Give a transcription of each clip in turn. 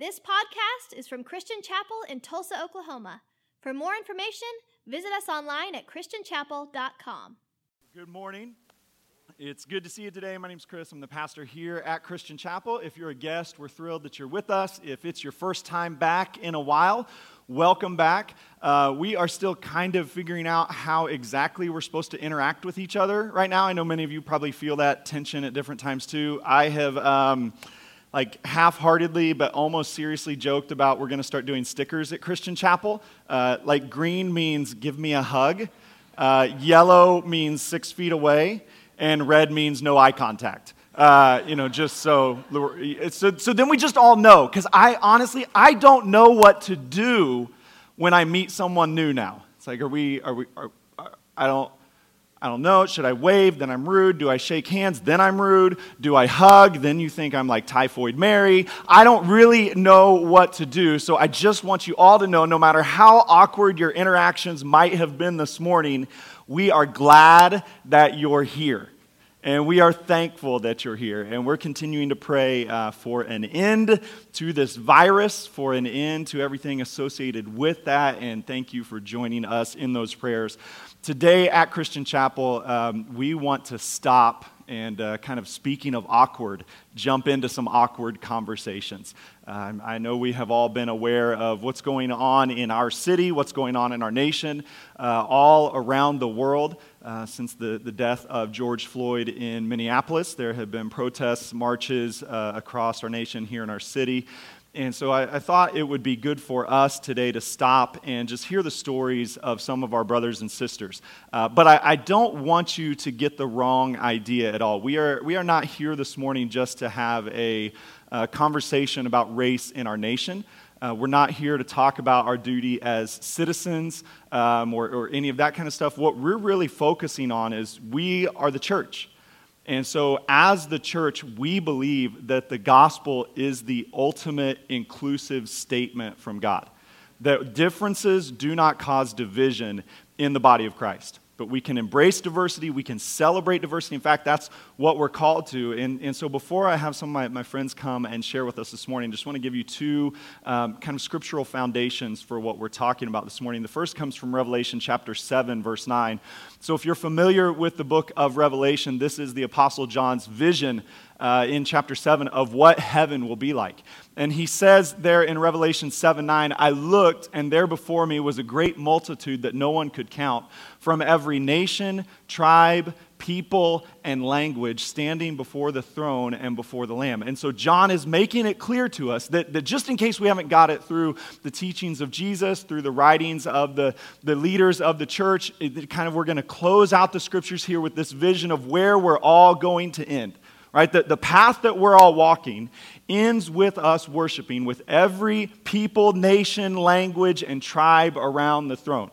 This podcast is from Christian Chapel in Tulsa, Oklahoma. For more information, visit us online at christianchapel.com. Good morning. It's good to see you today. My name is Chris. I'm the pastor here at Christian Chapel. If you're a guest, we're thrilled that you're with us. If it's your first time back in a while, welcome back. Uh, we are still kind of figuring out how exactly we're supposed to interact with each other right now. I know many of you probably feel that tension at different times too. I have. Um, like half-heartedly but almost seriously joked about we're going to start doing stickers at christian chapel. Uh, like green means give me a hug. Uh, yellow means six feet away and red means no eye contact. Uh, you know just so so, so then we just all know because i honestly i don't know what to do when i meet someone new now. It's like are we are we are, i don't I don't know. Should I wave? Then I'm rude. Do I shake hands? Then I'm rude. Do I hug? Then you think I'm like Typhoid Mary. I don't really know what to do. So I just want you all to know no matter how awkward your interactions might have been this morning, we are glad that you're here. And we are thankful that you're here. And we're continuing to pray uh, for an end to this virus, for an end to everything associated with that. And thank you for joining us in those prayers. Today at Christian Chapel, um, we want to stop and, uh, kind of speaking of awkward, jump into some awkward conversations. Um, I know we have all been aware of what's going on in our city, what's going on in our nation, uh, all around the world. Uh, since the, the death of George Floyd in Minneapolis, there have been protests, marches uh, across our nation here in our city. And so I, I, thought it would be good for us today to stop and just hear the stories of some of our brothers and sisters. Uh, but I, I, don't want you to get the wrong idea at all. We are, we are not here this morning just to have a, conversation about race in our nation. Uh, we're not here to talk about our duty as citizens um, or, or any of that kind of stuff. What we're really focusing on is we are the church. And so, as the church, we believe that the gospel is the ultimate inclusive statement from God. That differences do not cause division in the body of Christ but we can embrace diversity, we can celebrate diversity. In fact, that's what we're called to. And, and so, before I have some of my, my friends come and share with us this morning, I just want to give you two um, kind of scriptural foundations for what we're talking about this morning. The first comes from Revelation chapter 7, verse 9. So, if you're familiar with the book of Revelation, this is the Apostle John's vision uh, in chapter 7 of what heaven will be like. And he says there in Revelation 7 9, I looked, and there before me was a great multitude that no one could count from every nation, tribe, people, and language standing before the throne and before the Lamb. And so John is making it clear to us that, that just in case we haven't got it through the teachings of Jesus, through the writings of the, the leaders of the church, it, kind of we're going to close out the scriptures here with this vision of where we're all going to end right? The, the path that we're all walking ends with us worshiping with every people, nation, language, and tribe around the throne.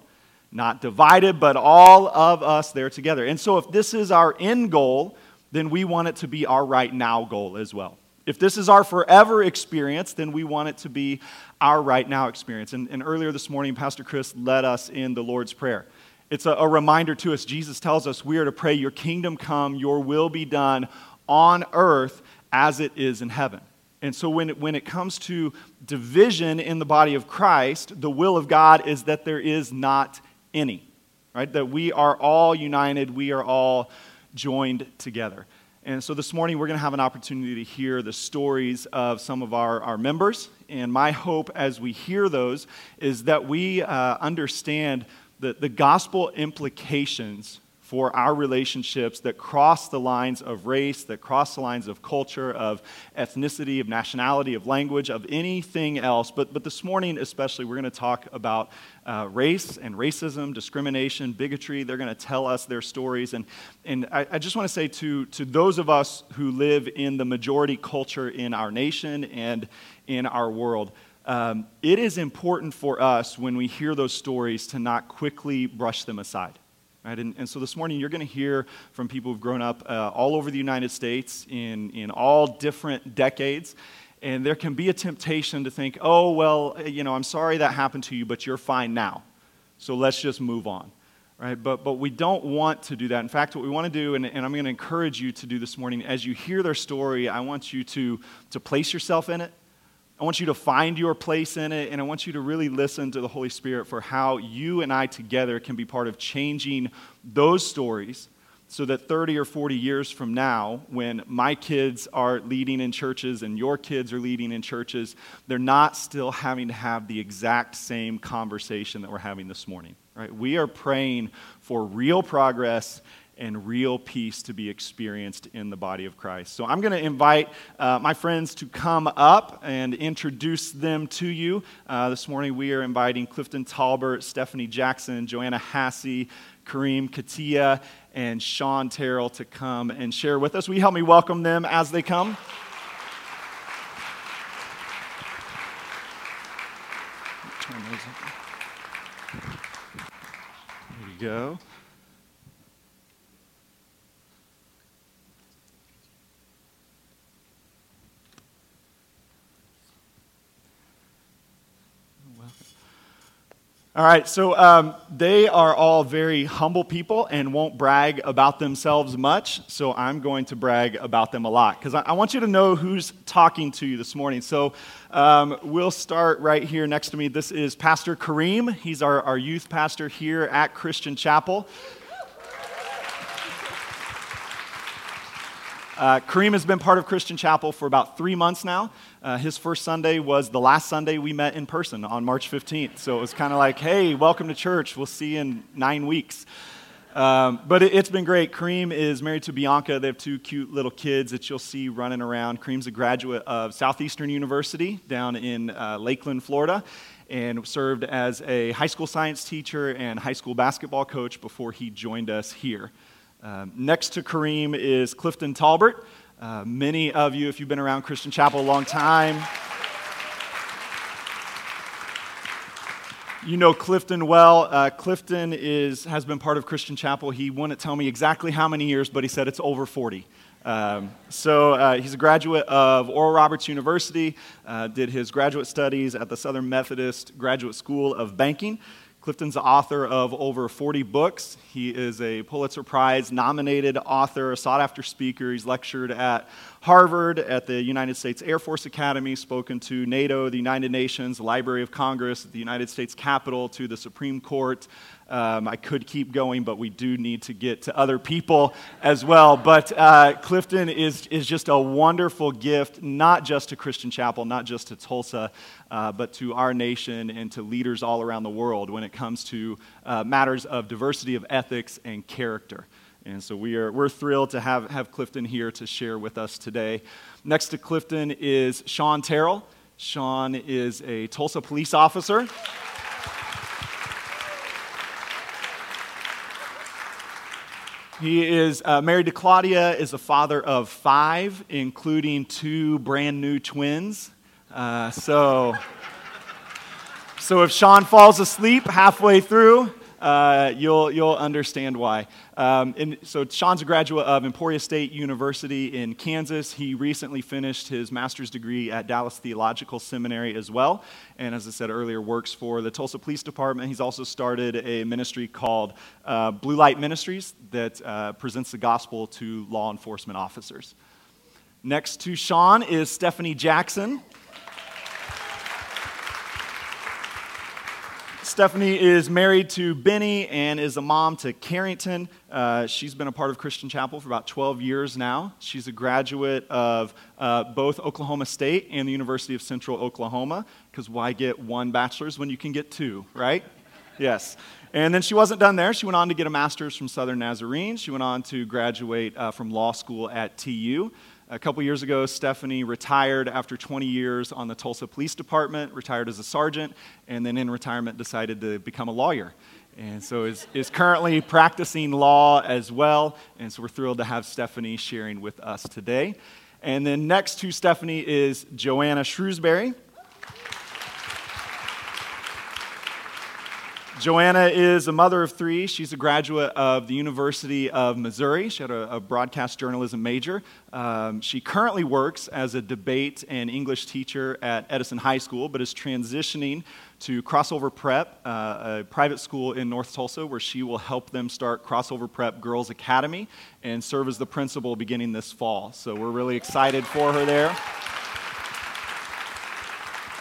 Not divided, but all of us there together. And so, if this is our end goal, then we want it to be our right now goal as well. If this is our forever experience, then we want it to be our right now experience. And, and earlier this morning, Pastor Chris led us in the Lord's Prayer. It's a, a reminder to us. Jesus tells us we are to pray, Your kingdom come, your will be done on earth as it is in heaven. And so, when it, when it comes to division in the body of Christ, the will of God is that there is not any, right? That we are all united, we are all joined together. And so, this morning, we're going to have an opportunity to hear the stories of some of our, our members. And my hope as we hear those is that we uh, understand the, the gospel implications for our relationships that cross the lines of race, that cross the lines of culture, of ethnicity, of nationality, of language, of anything else. But, but this morning, especially, we're going to talk about uh, race and racism, discrimination, bigotry. They're going to tell us their stories. And, and I, I just want to say to, to those of us who live in the majority culture in our nation and in our world, um, it is important for us when we hear those stories to not quickly brush them aside. Right? And, and so this morning, you're going to hear from people who've grown up uh, all over the United States in, in all different decades. And there can be a temptation to think, oh, well, eh, you know, I'm sorry that happened to you, but you're fine now. So let's just move on. Right? But, but we don't want to do that. In fact, what we want to do, and, and I'm going to encourage you to do this morning, as you hear their story, I want you to, to place yourself in it, I want you to find your place in it, and I want you to really listen to the Holy Spirit for how you and I together can be part of changing those stories so that 30 or 40 years from now, when my kids are leading in churches and your kids are leading in churches, they're not still having to have the exact same conversation that we're having this morning. Right? We are praying for real progress and real peace to be experienced in the body of Christ. So I'm going to invite uh, my friends to come up and introduce them to you. Uh, this morning we are inviting Clifton Taulbert, Stephanie Jackson, Joanna Hassey, Kareem Katia, and Sean Terrell to come and share with us. Will you help me welcome them as they come? There you go. All right, so um, they are all very humble people and won't brag about themselves much. So I'm going to brag about them a lot because I, I, want you to know who's talking to you this morning. So um, we'll start right here next to me. This is Pastor Kareem. He's our, our youth pastor here at Christian Chapel. Uh, Kareem has been part of Christian Chapel for about three months now. Uh, his first Sunday was the last Sunday we met in person on March 15th. So it was kind of like, hey, welcome to church. We'll see you in nine weeks. Um, but it, has been great. Kareem is married to Bianca. They have two cute little kids that you'll see running around. Kareem's a graduate of Southeastern University down in uh, Lakeland, Florida, and served as a high school science teacher and high school basketball coach before he joined us here. Um, next to Kareem is Clifton Taulbert. Uh, many of you, if you've been around Christian Chapel a long time, you know Clifton well. Uh, Clifton is, has been part of Christian Chapel. He wouldn't tell me exactly how many years, but he said it's over 40. Um, so uh, he's a graduate of Oral Roberts University, uh, did his graduate studies at the Southern Methodist Graduate School of Banking. Clifton's the author of over 40 books. He is a Pulitzer Prize nominated author, a sought after speaker. He's lectured at Harvard, at the United States Air Force Academy, spoken to NATO, the United Nations, the Library of Congress, the United States Capitol, to the Supreme Court. Um, I could keep going, but we do need to get to other people as well. But uh, Clifton is, is just a wonderful gift, not just to Christian Chapel, not just to Tulsa, uh, but to our nation and to leaders all around the world when it comes to uh, matters of diversity of ethics and character. And so we are, we're thrilled to have, have Clifton here to share with us today. Next to Clifton is Sean Terrell. Sean is a Tulsa police officer. He is uh, married to Claudia, is a father of five, including two brand new twins. Uh, so, so if Sean falls asleep halfway through, uh, you'll, you'll understand why. Um, and so Sean's a graduate of Emporia State University in Kansas. He recently finished his master's degree at Dallas Theological Seminary as well. And as I said earlier, works for the Tulsa Police Department. He's also started a ministry called uh, Blue Light Ministries that uh, presents the gospel to law enforcement officers. Next to Sean is Stephanie Jackson. Stephanie is married to Benny and is a mom to Carrington. Uh, she's been a part of Christian Chapel for about 12 years now. She's a graduate of uh, both Oklahoma State and the University of Central Oklahoma, because why get one bachelor's when you can get two, right? yes. And then she wasn't done there. She went on to get a master's from Southern Nazarene. She went on to graduate uh, from law school at TU. A couple years ago, Stephanie retired after 20 years on the Tulsa Police Department, retired as a sergeant, and then in retirement decided to become a lawyer. And so is, is currently practicing law as well. And so we're thrilled to have Stephanie sharing with us today. And then next to Stephanie is Joanna Shrewsbury. Joanna is a mother of three. She's a graduate of the University of Missouri. She had a, a broadcast journalism major. Um, she currently works as a debate and English teacher at Edison High School, but is transitioning to Crossover Prep, uh, a private school in North Tulsa, where she will help them start Crossover Prep Girls Academy and serve as the principal beginning this fall. So we're really excited for her there.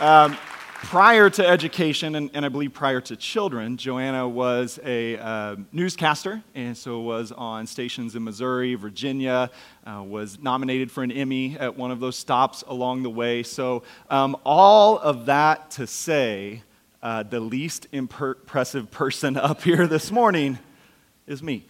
Um, prior to education, and, and, I believe prior to children, Joanna was a uh, newscaster, and so was on stations in Missouri, Virginia, uh, was nominated for an Emmy at one of those stops along the way. So, um, all of that to say, uh, the least impressive person up here this morning is me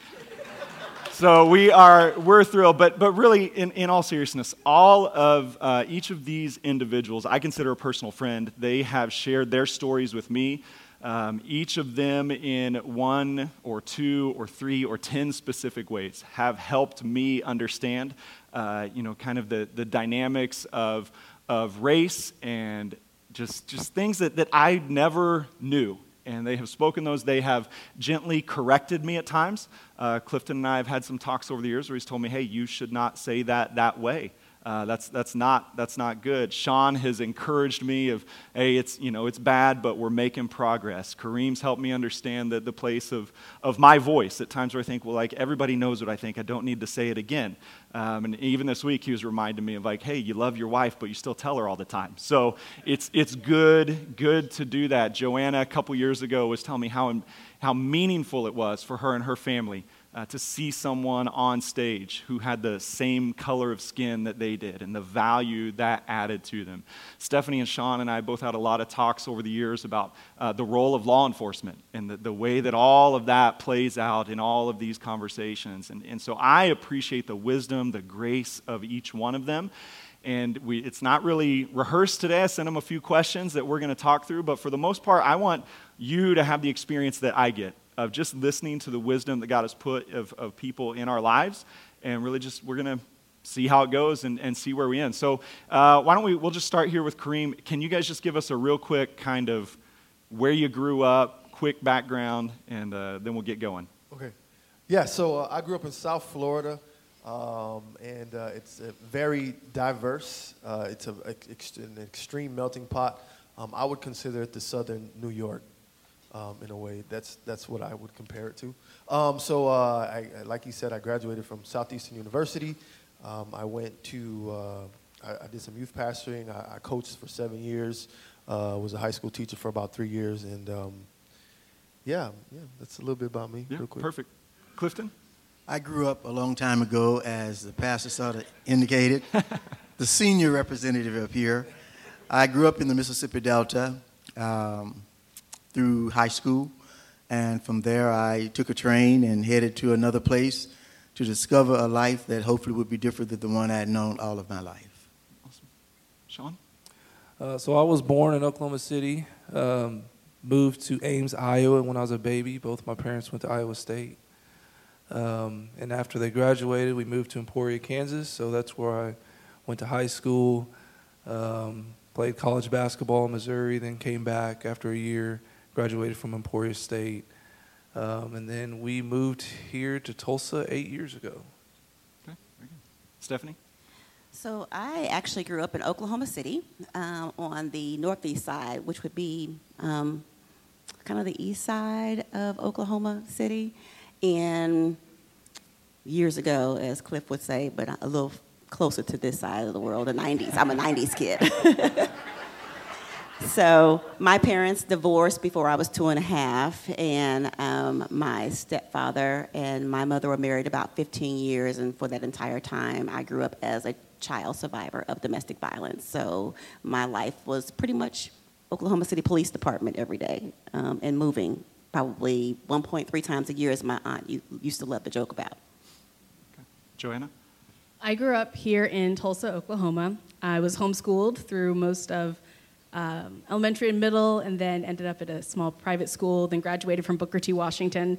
so we are we're thrilled but but really in, in all seriousness all of uh, each of these individuals i consider a personal friend. They have shared their stories with me. Um, each of them in one or two or three or ten specific ways have helped me understand uh, you know kind of the, the dynamics of of race and just just things that, that i never knew and they have spoken those. They have gently corrected me at times. Uh, Clifton and I have had some talks over the years where he's told me, hey, you should not say that that way. Uh, that's, that's, not, that's not good. Sean has encouraged me of, hey, it's, you know, it's bad, but we're making progress. Kareem's helped me understand that the place of, of my voice at times where I think, well, like, everybody knows what I think. I don't need to say it again. Um, and even this week, he was reminding me of, like, hey, you love your wife, but you still tell her all the time. So it's, it's good, good to do that. Joanna, a couple years ago, was telling me how, how meaningful it was for her and her family uh, to see someone on stage who had the same color of skin that they did and the value that added to them. Stephanie and Sean and I both had a lot of talks over the years about uh, the role of law enforcement and the, the way that all of that plays out in all of these conversations. And, and so I appreciate the wisdom, the grace of each one of them and we, it's not really rehearsed today. I sent them a few questions that we're going to talk through, but for the most part, I want you to have the experience that I get of just listening to the wisdom that God has put of, of people in our lives. And really just, we're going to see how it goes and, and see where we end. So uh, why don't we, we'll just start here with Kareem. Can you guys just give us a real quick kind of where you grew up, quick background, and uh, then we'll get going. Okay. Yeah, so uh, I grew up in South Florida. Um, and uh, it's very diverse. Uh, it's a, a, an extreme melting pot. Um, I would consider it the southern New York um, in a way. That's, that's what I would compare it to. Um, so, uh, I, like you said, I graduated from Southeastern University. Um, I went to, uh, I, I, did some youth pastoring. I, I coached for seven years, uh, was a high school teacher for about three years. And um, yeah, yeah, that's a little bit about me, yeah, real quick. Perfect. Clifton? I grew up a long time ago, as the pastor sort of indicated, the senior representative up here. I grew up in the Mississippi Delta. Um, through high school. And from there, I took a train and headed to another place to discover a life that hopefully would be different than the one I had known all of my life. Awesome. Sean? Uh, so I was born in Oklahoma City, um, moved to Ames, Iowa when I was a baby. Both my parents went to Iowa State. Um, and after they graduated, we moved to Emporia, Kansas. So that's where I went to high school, um, played college basketball in Missouri, then came back after a year graduated from Emporia State. Um, and then we moved here to Tulsa eight years ago. Okay, very good. Stephanie? So I actually grew up in Oklahoma City um, on the northeast side, which would be um, kind of the east side of Oklahoma City. And years ago, as Cliff would say, but a little closer to this side of the world, the 90s. I'm a 90s kid. So my parents divorced before I was two and a half, and um, my stepfather and my mother were married about 15 years, and for that entire time, I grew up as a child survivor of domestic violence. So my life was pretty much Oklahoma City Police Department every day, um, and moving probably 1.3 times a year, as my aunt used to love to joke about. Okay. Joanna? I grew up here in Tulsa, Oklahoma. I was homeschooled through most of um, elementary and middle, and then ended up at a small private school, then graduated from Booker T. Washington.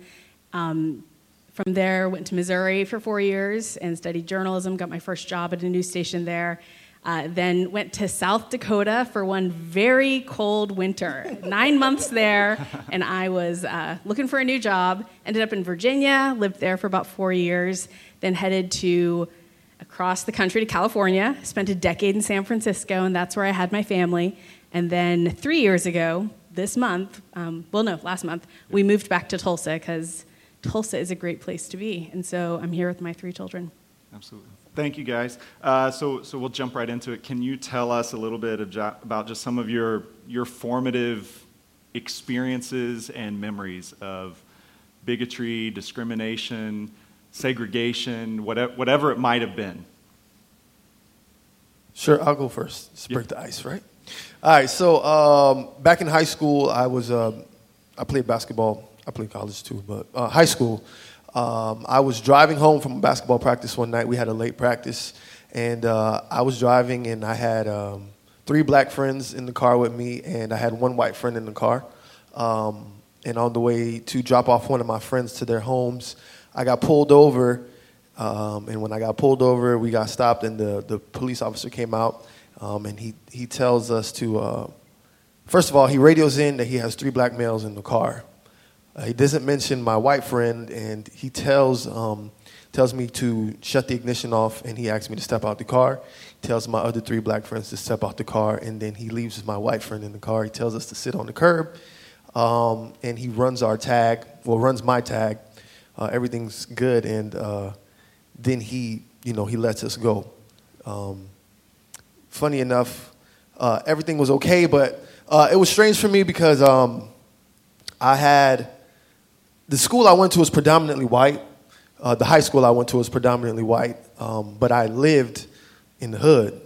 Um, from there, went to Missouri for four years and studied journalism, got my first job at a news station there. Uh, then went to South Dakota for one very cold winter, nine months there, and I was uh, looking for a new job. Ended up in Virginia, lived there for about four years, then headed to across the country to California. Spent a decade in San Francisco, and that's where I had my family. And then three years ago, this month, um, well, no, last month, we moved back to Tulsa because Tulsa is a great place to be. And so I'm here with my three children. Absolutely. Thank you, guys. Uh, so, so we'll jump right into it. Can you tell us a little bit jo- about just some of your your formative experiences and memories of bigotry, discrimination, segregation, whatever, whatever it might have been? Sure, I'll go first. Just break the ice, right? All right. So um, back in high school, I was uh, I played basketball. I played college too, but uh, high school. Um, I was driving home from a basketball practice one night. We had a late practice, and uh, I was driving, and I had um, three black friends in the car with me, and I had one white friend in the car. Um, and on the way to drop off one of my friends to their homes, I got pulled over. Um, and when I got pulled over, we got stopped, and the, the police officer came out, um, and he, he tells us to, uh, first of all, he radios in that he has three black males in the car. Uh, he doesn't mention my white friend, and he tells, um, tells me to shut the ignition off, and he asks me to step out the car. He tells my other three black friends to step out the car, and then he leaves my white friend in the car. He tells us to sit on the curb, um, and he runs our tag, well, runs my tag. Uh, everything's good, and uh, then he, you know, he lets us go. Um, funny enough, uh, everything was okay, but uh, it was strange for me because um, I had the school I went to was predominantly white. Uh, the high school I went to was predominantly white, um, but I lived in the hood.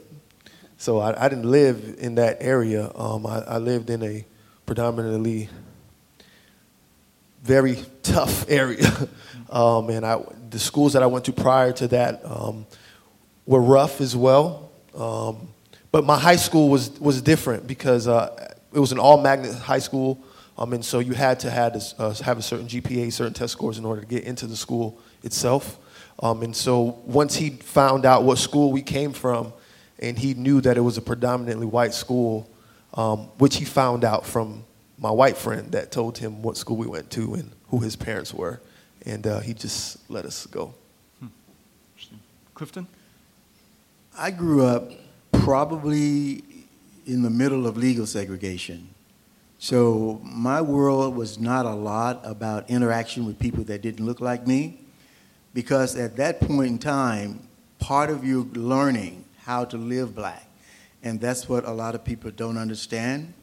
So I, I didn't live in that area. Um, I, I lived in a predominantly very tough area. um, and I, the schools that I went to prior to that um, were rough as well. Um, but my high school was, was different because uh, it was an all magnet high school. Um, and so you had to have, this, uh, have a certain GPA, certain test scores in order to get into the school itself. Um, and so once he found out what school we came from, and he knew that it was a predominantly white school, um, which he found out from my white friend that told him what school we went to and who his parents were. And uh, he just let us go. Hmm. Clifton? I grew up probably in the middle of legal segregation. So my world was not a lot about interaction with people that didn't look like me because at that point in time, part of you learning how to live black, and that's what a lot of people don't understand,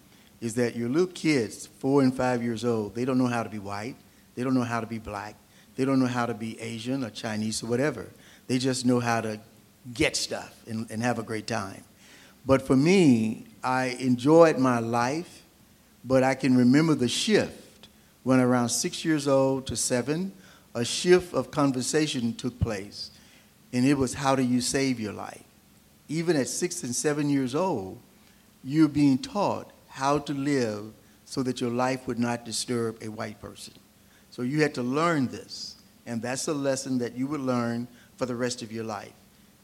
is that your little kids, four and five years old, they don't know how to be white, they don't know how to be black, they don't know how to be Asian or Chinese or whatever. They just know how to get stuff and, and have a great time. But for me, I enjoyed my life, but I can remember the shift when around six years old to seven, a shift of conversation took place, and it was how do you save your life? Even at six and seven years old, you're being taught how to live so that your life would not disturb a white person. So you had to learn this, and that's a lesson that you would learn for the rest of your life.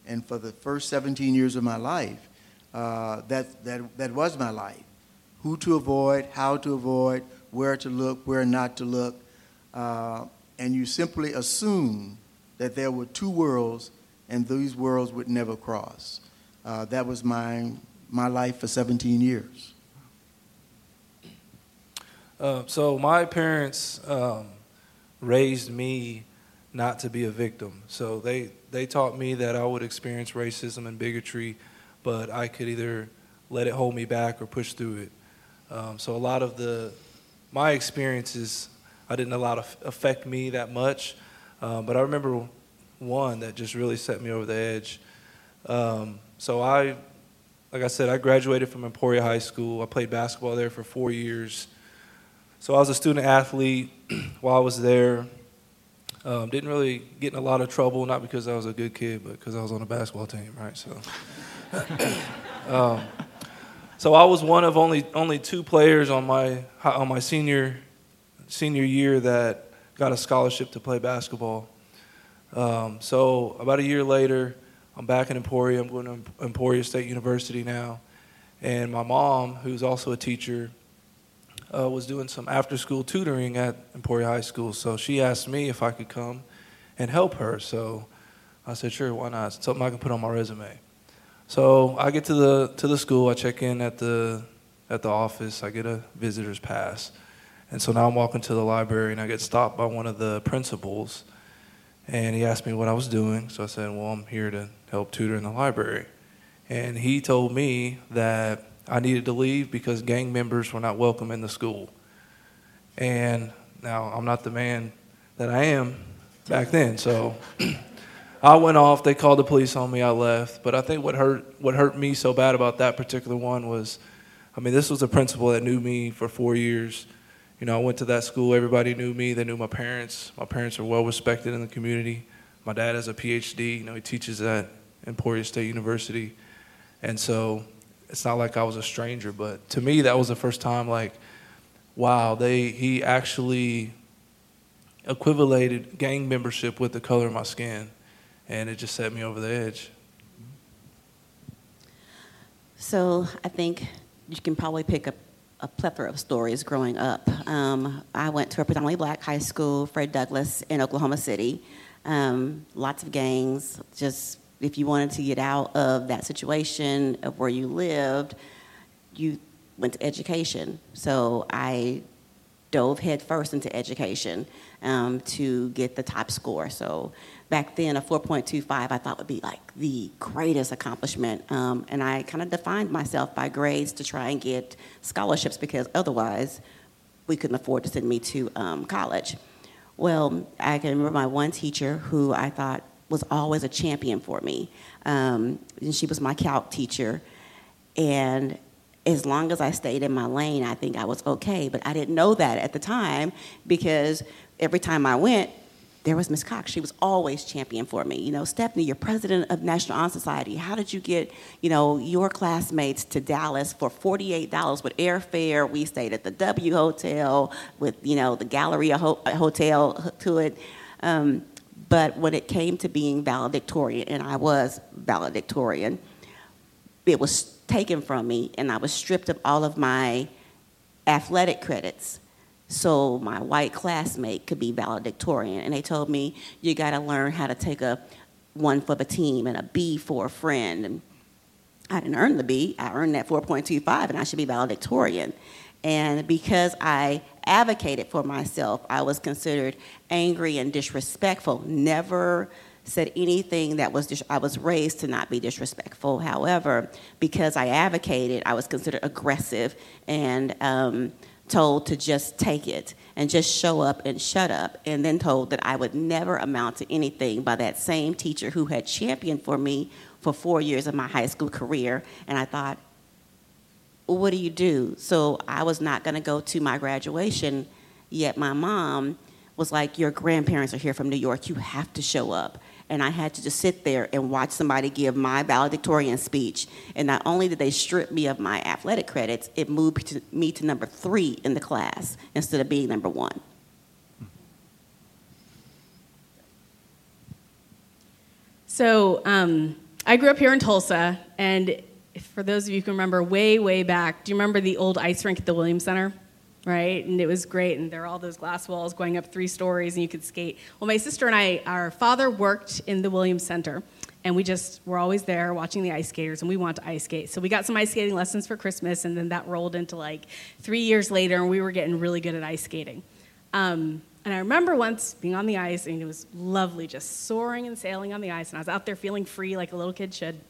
And for the first 17 years of my life, uh, that, that, that was my life. Who to avoid, how to avoid, where to look, where not to look. Uh, and you simply assume that there were two worlds and these worlds would never cross. Uh, that was my, my life for 17 years. Uh, so my parents um, raised me not to be a victim. So they, they taught me that I would experience racism and bigotry, but I could either let it hold me back or push through it. Um, so a lot of the my experiences I didn't allow to affect me that much, um, but I remember one that just really set me over the edge. Um, so I, like I said, I graduated from Emporia High School. I played basketball there for four years. So I was a student athlete while I was there. Um, didn't really get in a lot of trouble, not because I was a good kid, but because I was on a basketball team, right? So, um, so I was one of only only two players on my on my senior senior year that got a scholarship to play basketball. Um, so about a year later, I'm back in Emporia. I'm going to Emporia State University now, and my mom, who's also a teacher, uh, was doing some after school tutoring at Emporia High School. So she asked me if I could come and help her. So I said, sure, why not? It's something I can put on my resume. So I get to the to the school. I check in at the at the office. I get a visitor's pass, and so now I'm walking to the library, and I get stopped by one of the principals, And he asked me what I was doing. So I said, Well, I'm here to help tutor in the library. And he told me that I needed to leave because gang members were not welcome in the school. And now I'm not the man that I am back then. So I went off. They called the police on me. I left. But I think what hurt what hurt me so bad about that particular one was, I mean, this was a principal that knew me for four years. You know, I went to that school. Everybody knew me. They knew my parents. My parents are well respected in the community. My dad has a PhD. You know, he teaches at Emporia State University, and so it's not like I was a stranger. But to me, that was the first time like, wow, they he actually equivalated gang membership with the color of my skin, and it just set me over the edge. So I think you can probably pick up a plethora of stories growing up. Um, I went to a predominantly black high school, Fred Douglass, in Oklahoma City. Um, lots of gangs. Just if you wanted to get out of that situation of where you lived, you went to education. So I dove headfirst into education um, to get the top score. So back then, a 4.25 I thought would be like the greatest accomplishment. Um, and I kind of defined myself by grades to try and get scholarships because otherwise we couldn't afford to send me to um, college. Well, I can remember my one teacher who I thought was always a champion for me. Um, and she was my calc teacher. And as long as I stayed in my lane, I think I was okay. But I didn't know that at the time because every time I went, there was Miss Cox. She was always champion for me. You know, Stephanie, you're president of National Honor Society. How did you get, you know, your classmates to Dallas for $48 with airfare? We stayed at the W Hotel with, you know, the Galleria ho- Hotel to it. Um, but when it came to being valedictorian, and I was valedictorian, it was taken from me, and I was stripped of all of my athletic credits so my white classmate could be valedictorian. And they told me, you got to learn how to take a one for the team and a B for a friend. And I didn't earn the B, I earned that 4.25, and I should be valedictorian. And because I advocated for myself, I was considered angry and disrespectful. Never said anything that was dis- I was raised to not be disrespectful. However, because I advocated, I was considered aggressive and um, told to just take it and just show up and shut up, and then told that I would never amount to anything by that same teacher who had championed for me for four years of my high school career. And I thought, what do you do? So I was not going to go to my graduation, yet my mom was like, Your grandparents are here from New York, you have to show up and I had to just sit there and watch somebody give my valedictorian speech. And not only did they strip me of my athletic credits, it moved to, me to number three in the class instead of being number one. So um, I grew up here in Tulsa, and for those of you who can remember way, way back, do you remember the old ice rink at the Williams Center? Right? And it was great. And there are all those glass walls going up three stories, and you could skate. Well, my sister and I, our father worked in the Williams Center, and we just were always there watching the ice skaters, and we wanted to ice skate. So we got some ice skating lessons for Christmas, and then that rolled into like three years later, and we were getting really good at ice skating. Um, and I remember once being on the ice, and it was lovely, just soaring and sailing on the ice, and I was out there feeling free like a little kid should.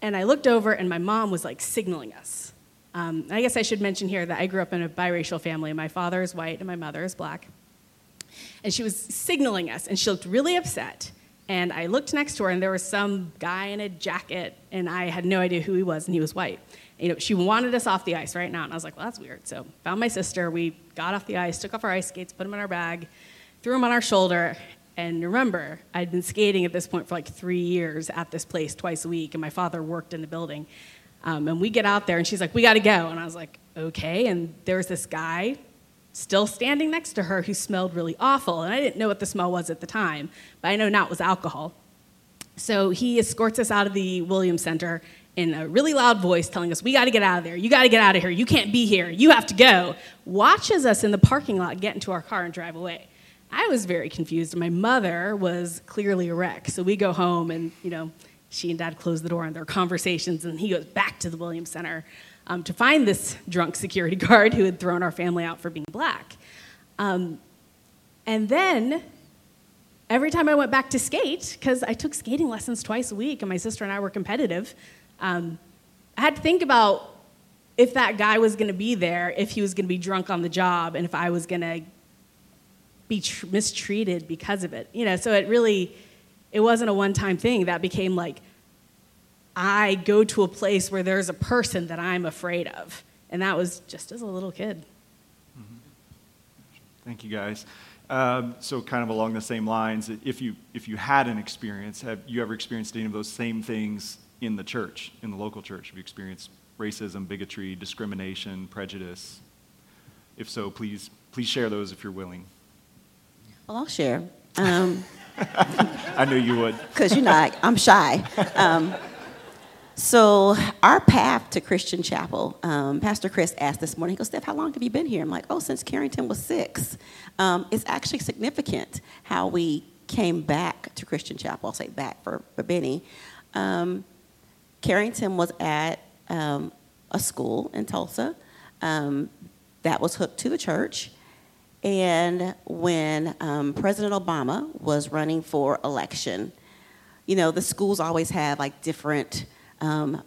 And I looked over, and my mom was like signaling us um, I guess I should mention here that I grew up in a biracial family. My father is white and my mother is black. And she was signaling us, and she looked really upset. And I looked next to her, and there was some guy in a jacket, and I had no idea who he was, and he was white. You know, she wanted us off the ice right now, and I was like, well, that's weird. So found my sister. We got off the ice, took off our ice skates, put them in our bag, threw them on our shoulder. And remember, I'd been skating at this point for like three years at this place twice a week, and my father worked in the building. Um, and we get out there, and she's like, We got to go. And I was like, Okay. And there was this guy still standing next to her who smelled really awful. And I didn't know what the smell was at the time, but I know now it was alcohol. So he escorts us out of the Williams Center in a really loud voice telling us, We got to get out of there. You got to get out of here. You can't be here. You have to go. Watches us in the parking lot get into our car and drive away. I was very confused. My mother was clearly a wreck. So we go home and, you know, she and dad close the door on their conversations, and he goes back to the Williams Center um, to find this drunk security guard who had thrown our family out for being black. Um, and then every time I went back to skate, because I took skating lessons twice a week and my sister and I were competitive, um, I had to think about if that guy was going to be there, if he was going to be drunk on the job, and if I was going to be tr- mistreated because of it. You know, so it really, it wasn't a one-time thing. That became like, I go to a place where there's a person that I'm afraid of, and that was just as a little kid. Thank you, guys. Um, so, kind of along the same lines, if you if you had an experience, have you ever experienced any of those same things in the church, in the local church? Have you experienced racism, bigotry, discrimination, prejudice? If so, please please share those if you're willing. Well, I'll share. Um, I knew you would. because you know I, I'm shy. Um, so our path to Christian Chapel, um, Pastor Chris asked this morning. He goes, "Steph, how long have you been here?" I'm like, "Oh, since Carrington was six. Um, it's actually significant how we came back to Christian Chapel. I'll say back for, for Benny. Um, Carrington was at um, a school in Tulsa um, that was hooked to the church. And when um, President Obama was running for election, you know, the schools always have like different um,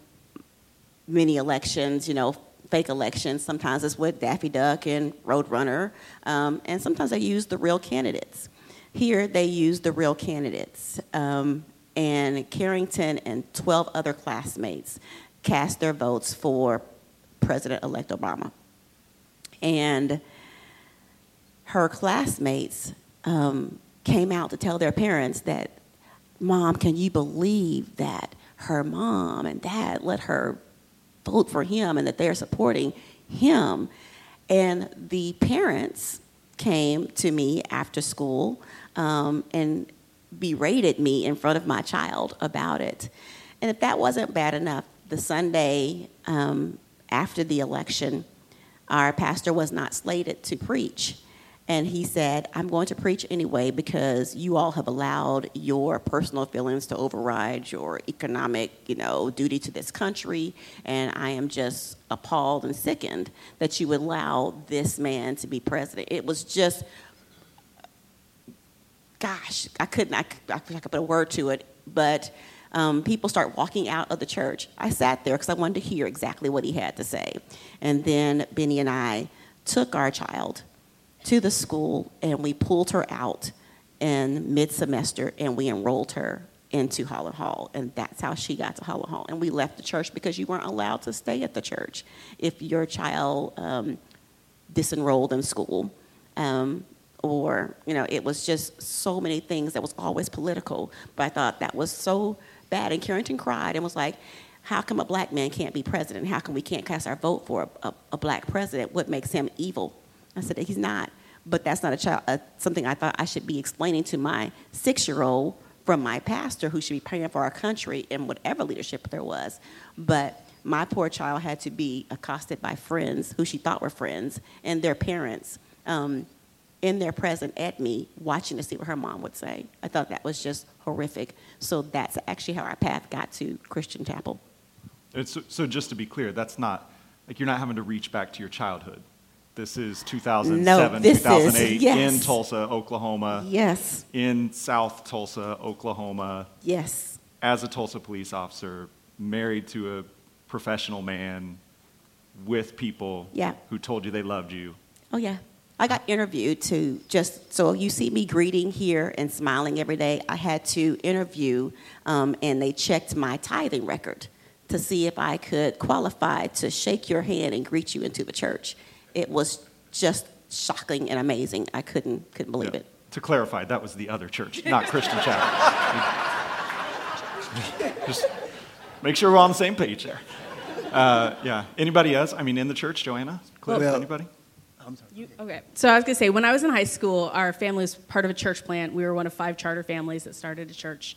mini elections, you know, fake elections. Sometimes it's with Daffy Duck and Roadrunner, um, and sometimes they use the real candidates. Here, they use the real candidates. Um, and Carrington and 12 other classmates cast their votes for President elect Obama. And her classmates um, came out to tell their parents that, Mom, can you believe that her mom and dad let her vote for him and that they're supporting him? And the parents came to me after school um, and berated me in front of my child about it. And if that wasn't bad enough, the Sunday um, after the election, our pastor was not slated to preach. And he said, I'm going to preach anyway because you all have allowed your personal feelings to override your economic, you know, duty to this country. And I am just appalled and sickened that you would allow this man to be president. It was just, gosh, I couldn't, I, I, could put a word to it, but um, people start walking out of the church. I sat there because I wanted to hear exactly what he had to say. And then Benny and I took our child to the school and we pulled her out in mid semester and we enrolled her into Holland Hall. And that's how she got to Holland Hall. And we left the church because you weren't allowed to stay at the church if your child um, disenrolled in school. Um, or, you know, it was just so many things that was always political. But I thought that was so bad. And Carrington cried and was like, how come a black man can't be president? How come we can't cast our vote for a, a, a black president? What makes him evil? I said, he's not. But that's not a child, uh, something I thought I should be explaining to my six-year-old from my pastor who should be praying for our country and whatever leadership there was. But my poor child had to be accosted by friends who she thought were friends and their parents um, in their present at me, watching to see what her mom would say. I thought that was just horrific. So that's actually how our path got to Christian Chapel. So just to be clear, that's not like you're not having to reach back to your childhood. This is 2007, No, this is- 2008 yes. in Tulsa, Oklahoma, Yes, in South Tulsa, Oklahoma, yes, as a Tulsa police officer, married to a professional man with people Yeah. who told you they loved you. Oh, yeah. I got interviewed to just, so you see me greeting here and smiling every day. I had to interview, um, and they checked my tithing record to see if I could qualify to shake your hand and greet you into the church. It was just shocking and amazing. I couldn't, couldn't believe Yeah. it. To clarify, that was the other church, not Christian Chapel. Just make sure we're on the same page there. Uh, yeah. Anybody else? I mean, in the church, Joanna? Cliff, Well- anybody? You, okay. So I was going to say, when I was in high school, our family was part of a church plant. We were one of five charter families that started a church.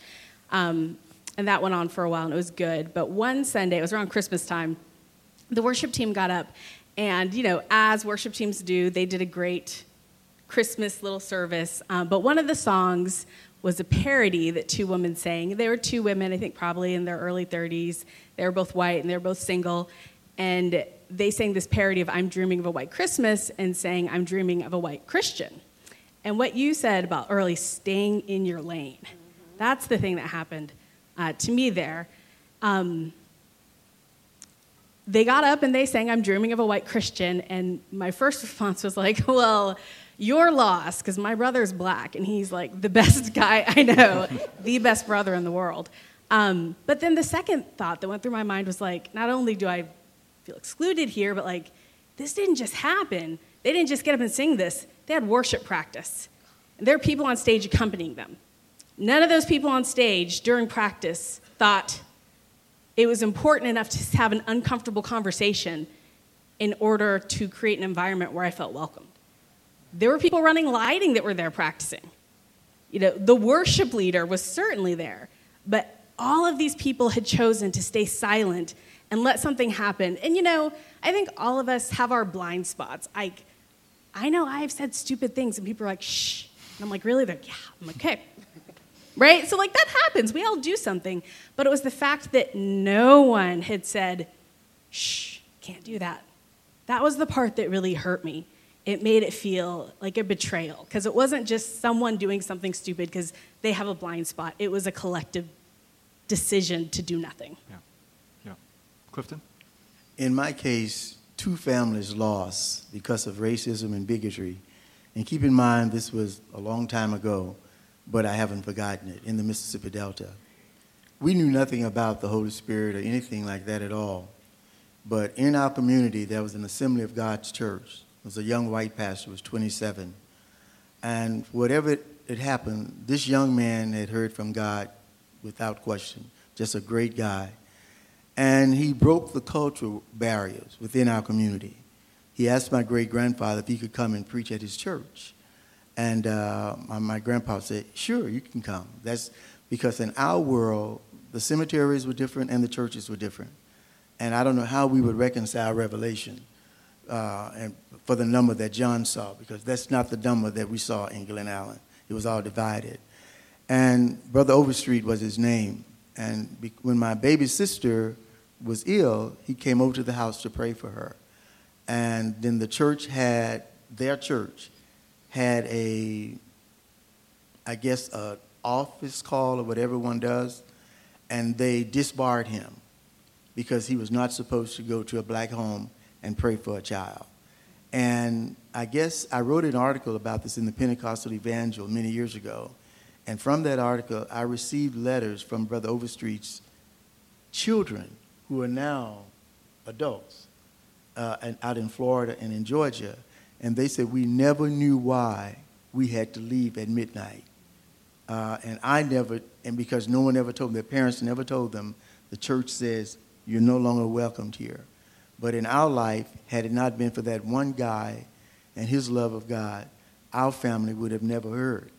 Um, and that went on for a while, and it was good. But one Sunday, it was around Christmas time, the worship team got up. And, you know, as worship teams do, they did a great Christmas little service. Um, but one of the songs was a parody that two women sang. They were two women, I think probably in their early 30s. They were both white and they were both single. And they sang this parody of I'm Dreaming of a White Christmas and sang I'm Dreaming of a White Christian. And what you said about early staying in your lane, that's the thing that happened uh, to me there. Um, they got up and they sang, I'm dreaming of a white Christian. And my first response was like, well, you're lost because my brother's black and he's like the best guy I know, the best brother in the world. Um, but then the second thought that went through my mind was like, not only do I feel excluded here, but like, this didn't just happen. They didn't just get up and sing this, they had worship practice. And there are people on stage accompanying them. None of those people on stage during practice thought it was important enough to have an uncomfortable conversation in order to create an environment where I felt welcomed. There were people running lighting that were there practicing. You know, the worship leader was certainly there, but all of these people had chosen to stay silent and let something happen. And you know, I think all of us have our blind spots. I, I know I've said stupid things, and people are like, shh. And I'm like, really? They're yeah. I'm like, okay. Right? So, like, that happens. We all do something. But it was the fact that no one had said, shh, can't do that. That was the part that really hurt me. It made it feel like a betrayal because it wasn't just someone doing something stupid because they have a blind spot. It was a collective decision to do nothing. Yeah. Yeah. Clifton? In my case, two families lost because of racism and bigotry. And keep in mind, this was a long time ago, but I haven't forgotten it in the Mississippi Delta. We knew nothing about the Holy Spirit or anything like that at all. But in our community, there was an Assembly of God's church. There was a young white pastor, was 27. And whatever had happened, this young man had heard from God without question, just a great guy. And he broke the cultural barriers within our community. He asked my great grandfather if he could come and preach at his church. And uh, my, grandpa said, Sure, you can come. That's because in our world, the cemeteries were different and the churches were different. And I don't know how we would reconcile Revelation uh, and for the number that John saw, because that's not the number that we saw in Glen Allan. It was all divided. And Brother Overstreet was his name. And when my baby sister was ill, he came over to the house to pray for her. And then the church had, their church had a, I guess, a office call or whatever one does, and they disbarred him because he was not supposed to go to a black home and pray for a child. And I guess I wrote an article about this in the Pentecostal Evangel many years ago. And from that article, I received letters from Brother Overstreet's children who are now adults uh, and out in Florida and in Georgia. And they said, We never knew why we had to leave at midnight. Uh, and I never, and because no one ever told them, their parents never told them, the church says, You're no longer welcomed here. But in our life, had it not been for that one guy and his love of God, our family would have never heard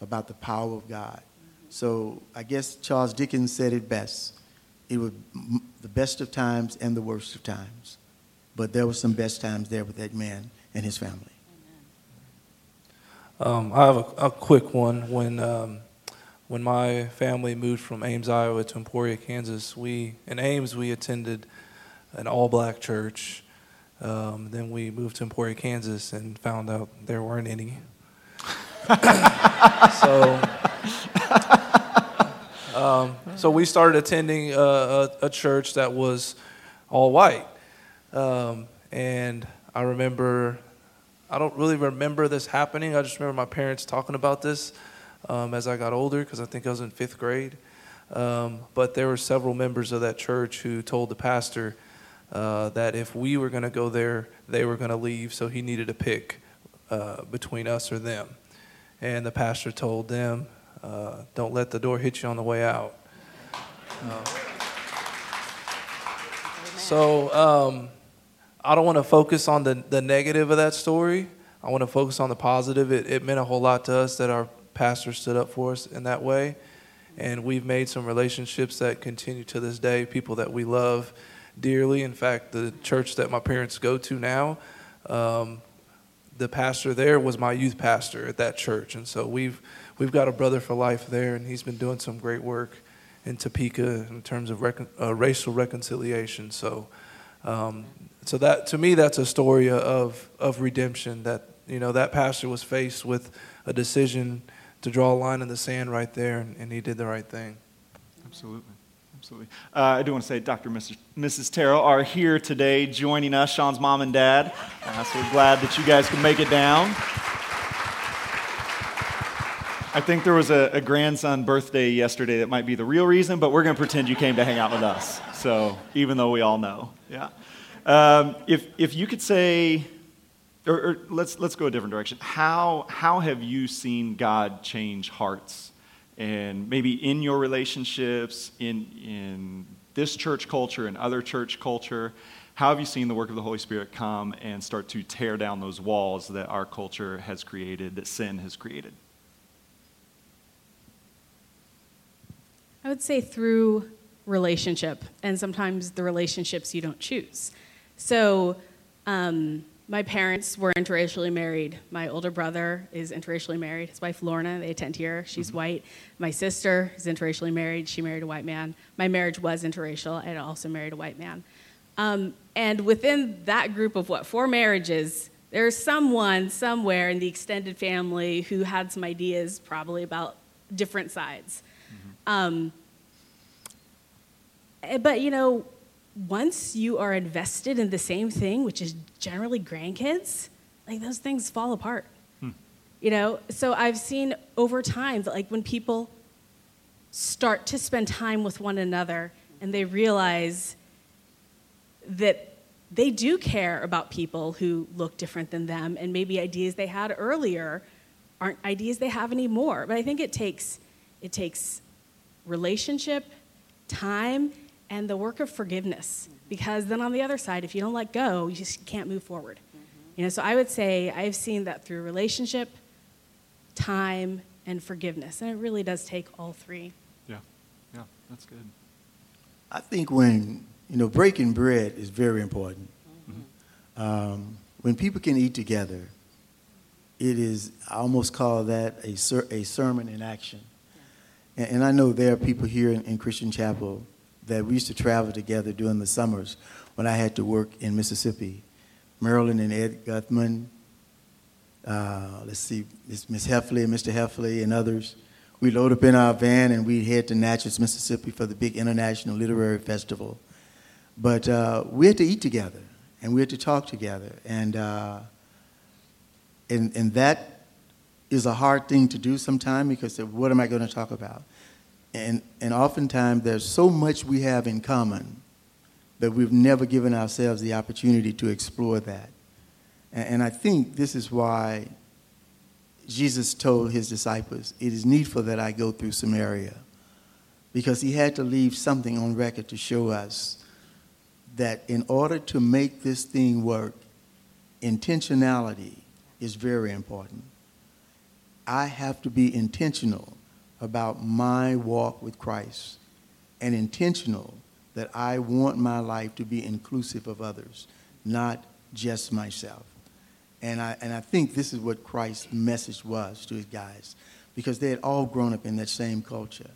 about the power of God. So I guess Charles Dickens said it best. It was the best of times and the worst of times. But there were some best times there with that man and his family. Um, I have a, a, quick one. When um, when my family moved from Ames, Iowa to Emporia, Kansas, we in Ames we attended an all-black church. Um, then we moved to Emporia, Kansas, and found out there weren't any. so, um, so we started attending a, a, a, church that was all white, um, and I remember. I don't really remember this happening. I just remember my parents talking about this um, as I got older because I think I was in fifth grade. Um, but there were several members of that church who told the pastor uh, that if we were going to go there, they were going to leave, so he needed to pick uh, between us or them. And the pastor told them, uh, Don't let the door hit you on the way out. Uh, so um, I don't want to focus on the, the negative of that story. I want to focus on the positive. It, it meant a whole lot to us that our pastor stood up for us in that way. And we've made some relationships that continue to this day, people that we love dearly. In fact, the church that my parents go to now, um, the pastor there was my youth pastor at that church, and so we've we've got a brother for life there, and he's been doing some great work in Topeka in terms of uh, racial reconciliation. So, um, so that to me, that's a story of of redemption that you know, that pastor was faced with a decision to draw a line in the sand right there, and, and he did the right thing. Absolutely. Absolutely. Uh, I do want to say Dr. Mrs. Mrs. Terrell are here today joining us, Sean's mom and dad. Uh, so we're glad that you guys can make it down. I think there was a, a, grandson birthday yesterday that might be the real reason, but we're going to pretend you came to hang out with us. So even though we all know, yeah. Um, if if you could say, or, or, let's let's go a different direction. How how have you seen God change hearts, and maybe in your relationships, in in this church culture and other church culture? How have you seen the work of the Holy Spirit come and start to tear down those walls that our culture has created, that sin has created? I would say through relationship, and sometimes the relationships you don't choose. So, um, my parents were interracially married. My older brother is interracially married. His wife Lorna, they attend here. She's mm-hmm. white. My sister is interracially married. She married a white man. My marriage was interracial. I also married a white man. Um, and within that group of what four marriages, there's someone somewhere in the extended family who had some ideas, probably about different sides. Um, eh, but you know, once you are invested in the same thing, which is generally grandkids, like those things fall apart. Hmm. You know, so I've seen over time that like when people start to spend time with one another and they realize that they do care about people who look different than them and maybe ideas they had earlier aren't ideas they have anymore. But I think it takes it takes relationship, time, and the work of forgiveness. Because then on the other side, if you don't let go, you just can't move forward. You know, so I would say I've seen that through relationship, time, and forgiveness. And it really does take all three. Yeah, yeah, that's good. I think when, you know, breaking bread is very important. Mm-hmm. Um, when people can eat together, it is, I almost call that a, ser- a sermon in action. And, and I know there are people here in, in Christian Chapel that we used to travel together during the summers when I had to work in Mississippi. Marilyn and Ed Guthman, uh, let's see, Miss Heffley and Mr. Heffley and others. We load up in our van and we head to Natchez, Mississippi for the big international literary festival. But uh, we had to eat together and we had to talk together. And, uh, and, and that is a hard thing to do sometimes because what am I going to talk about? And, and oftentimes there's so much we have in common that we've never given ourselves the opportunity to explore that. And, and I think this is why Jesus told his disciples, It is needful that I go through Samaria. Because he had to leave something on record to show us that in order to make this thing work, intentionality is very important. I have to be intentional about my walk with Christ and intentional that I want my life to be inclusive of others, not just myself. And I, and I think this is what Christ's message was to his guys, because they had all grown up in that same culture.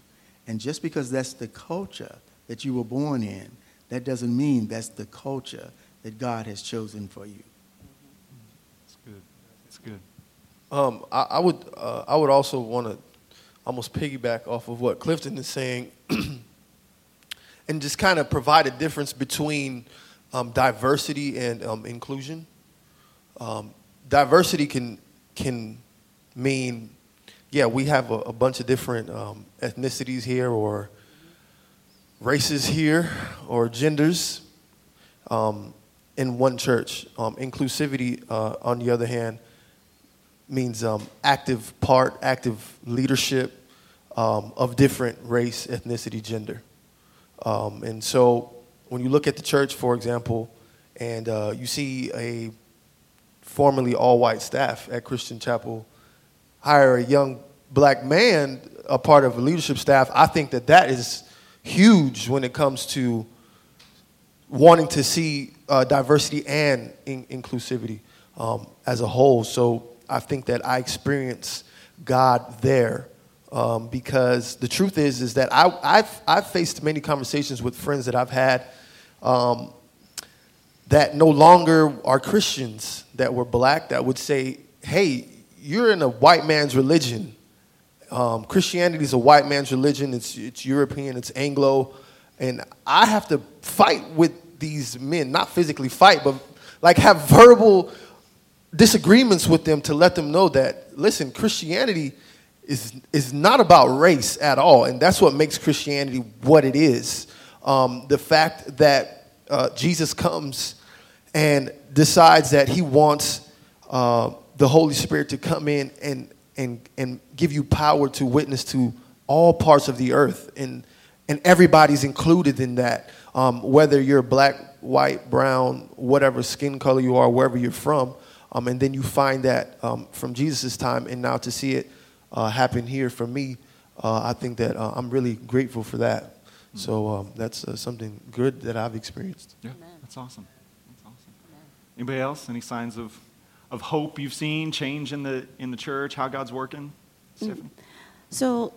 And just because that's the culture that you were born in, that doesn't mean that's the culture that God has chosen for you. That's good. That's good. Um, I, I, would uh, I would also want to almost piggyback off of what Clifton is saying, and just kind of provide a difference between um, diversity and um, inclusion. Um, diversity can can mean, yeah, we have a, a bunch of different um, ethnicities here, or races here, or genders um, in one church. inclusivity, uh, on the other hand means um, active part, active leadership um, of different race, ethnicity, gender. Um, and so when you look at the church, for example, and uh, you see a formerly all white staff at Christian Chapel hire a young black man a part of a leadership staff, I think that that is huge when it comes to wanting to see uh, diversity and in- inclusivity um, as a whole. So I think that I experience God there. Um, because the truth is, is that I, I've, I've faced many conversations with friends that I've had um, that no longer are Christians, that were black, that would say, hey, you're in a white man's religion. Um, Christianity is a white man's religion. It's it's European. It's Anglo, and I have to fight with these men. Not physically fight, but like have verbal disagreements with them to let them know that listen, Christianity is is not about race at all, and that's what makes Christianity what it is. Um, the fact that uh, Jesus comes and decides that he wants uh, the Holy Spirit to come in and and and give you power to witness to all parts of the earth, and and everybody's included in that. Um, whether you're black, white, brown, whatever skin color you are, wherever you're from, um, and then you find that um, from Jesus' time, and now to see it uh, happen here for me, uh, I think that uh, I'm really grateful for that. Mm-hmm. So um, that's uh, something good that I've experienced. Yeah, that's awesome. That's awesome. Anybody else? Any signs of, of hope you've seen, change in the in the church, how God's working? Mm. Stephanie? So,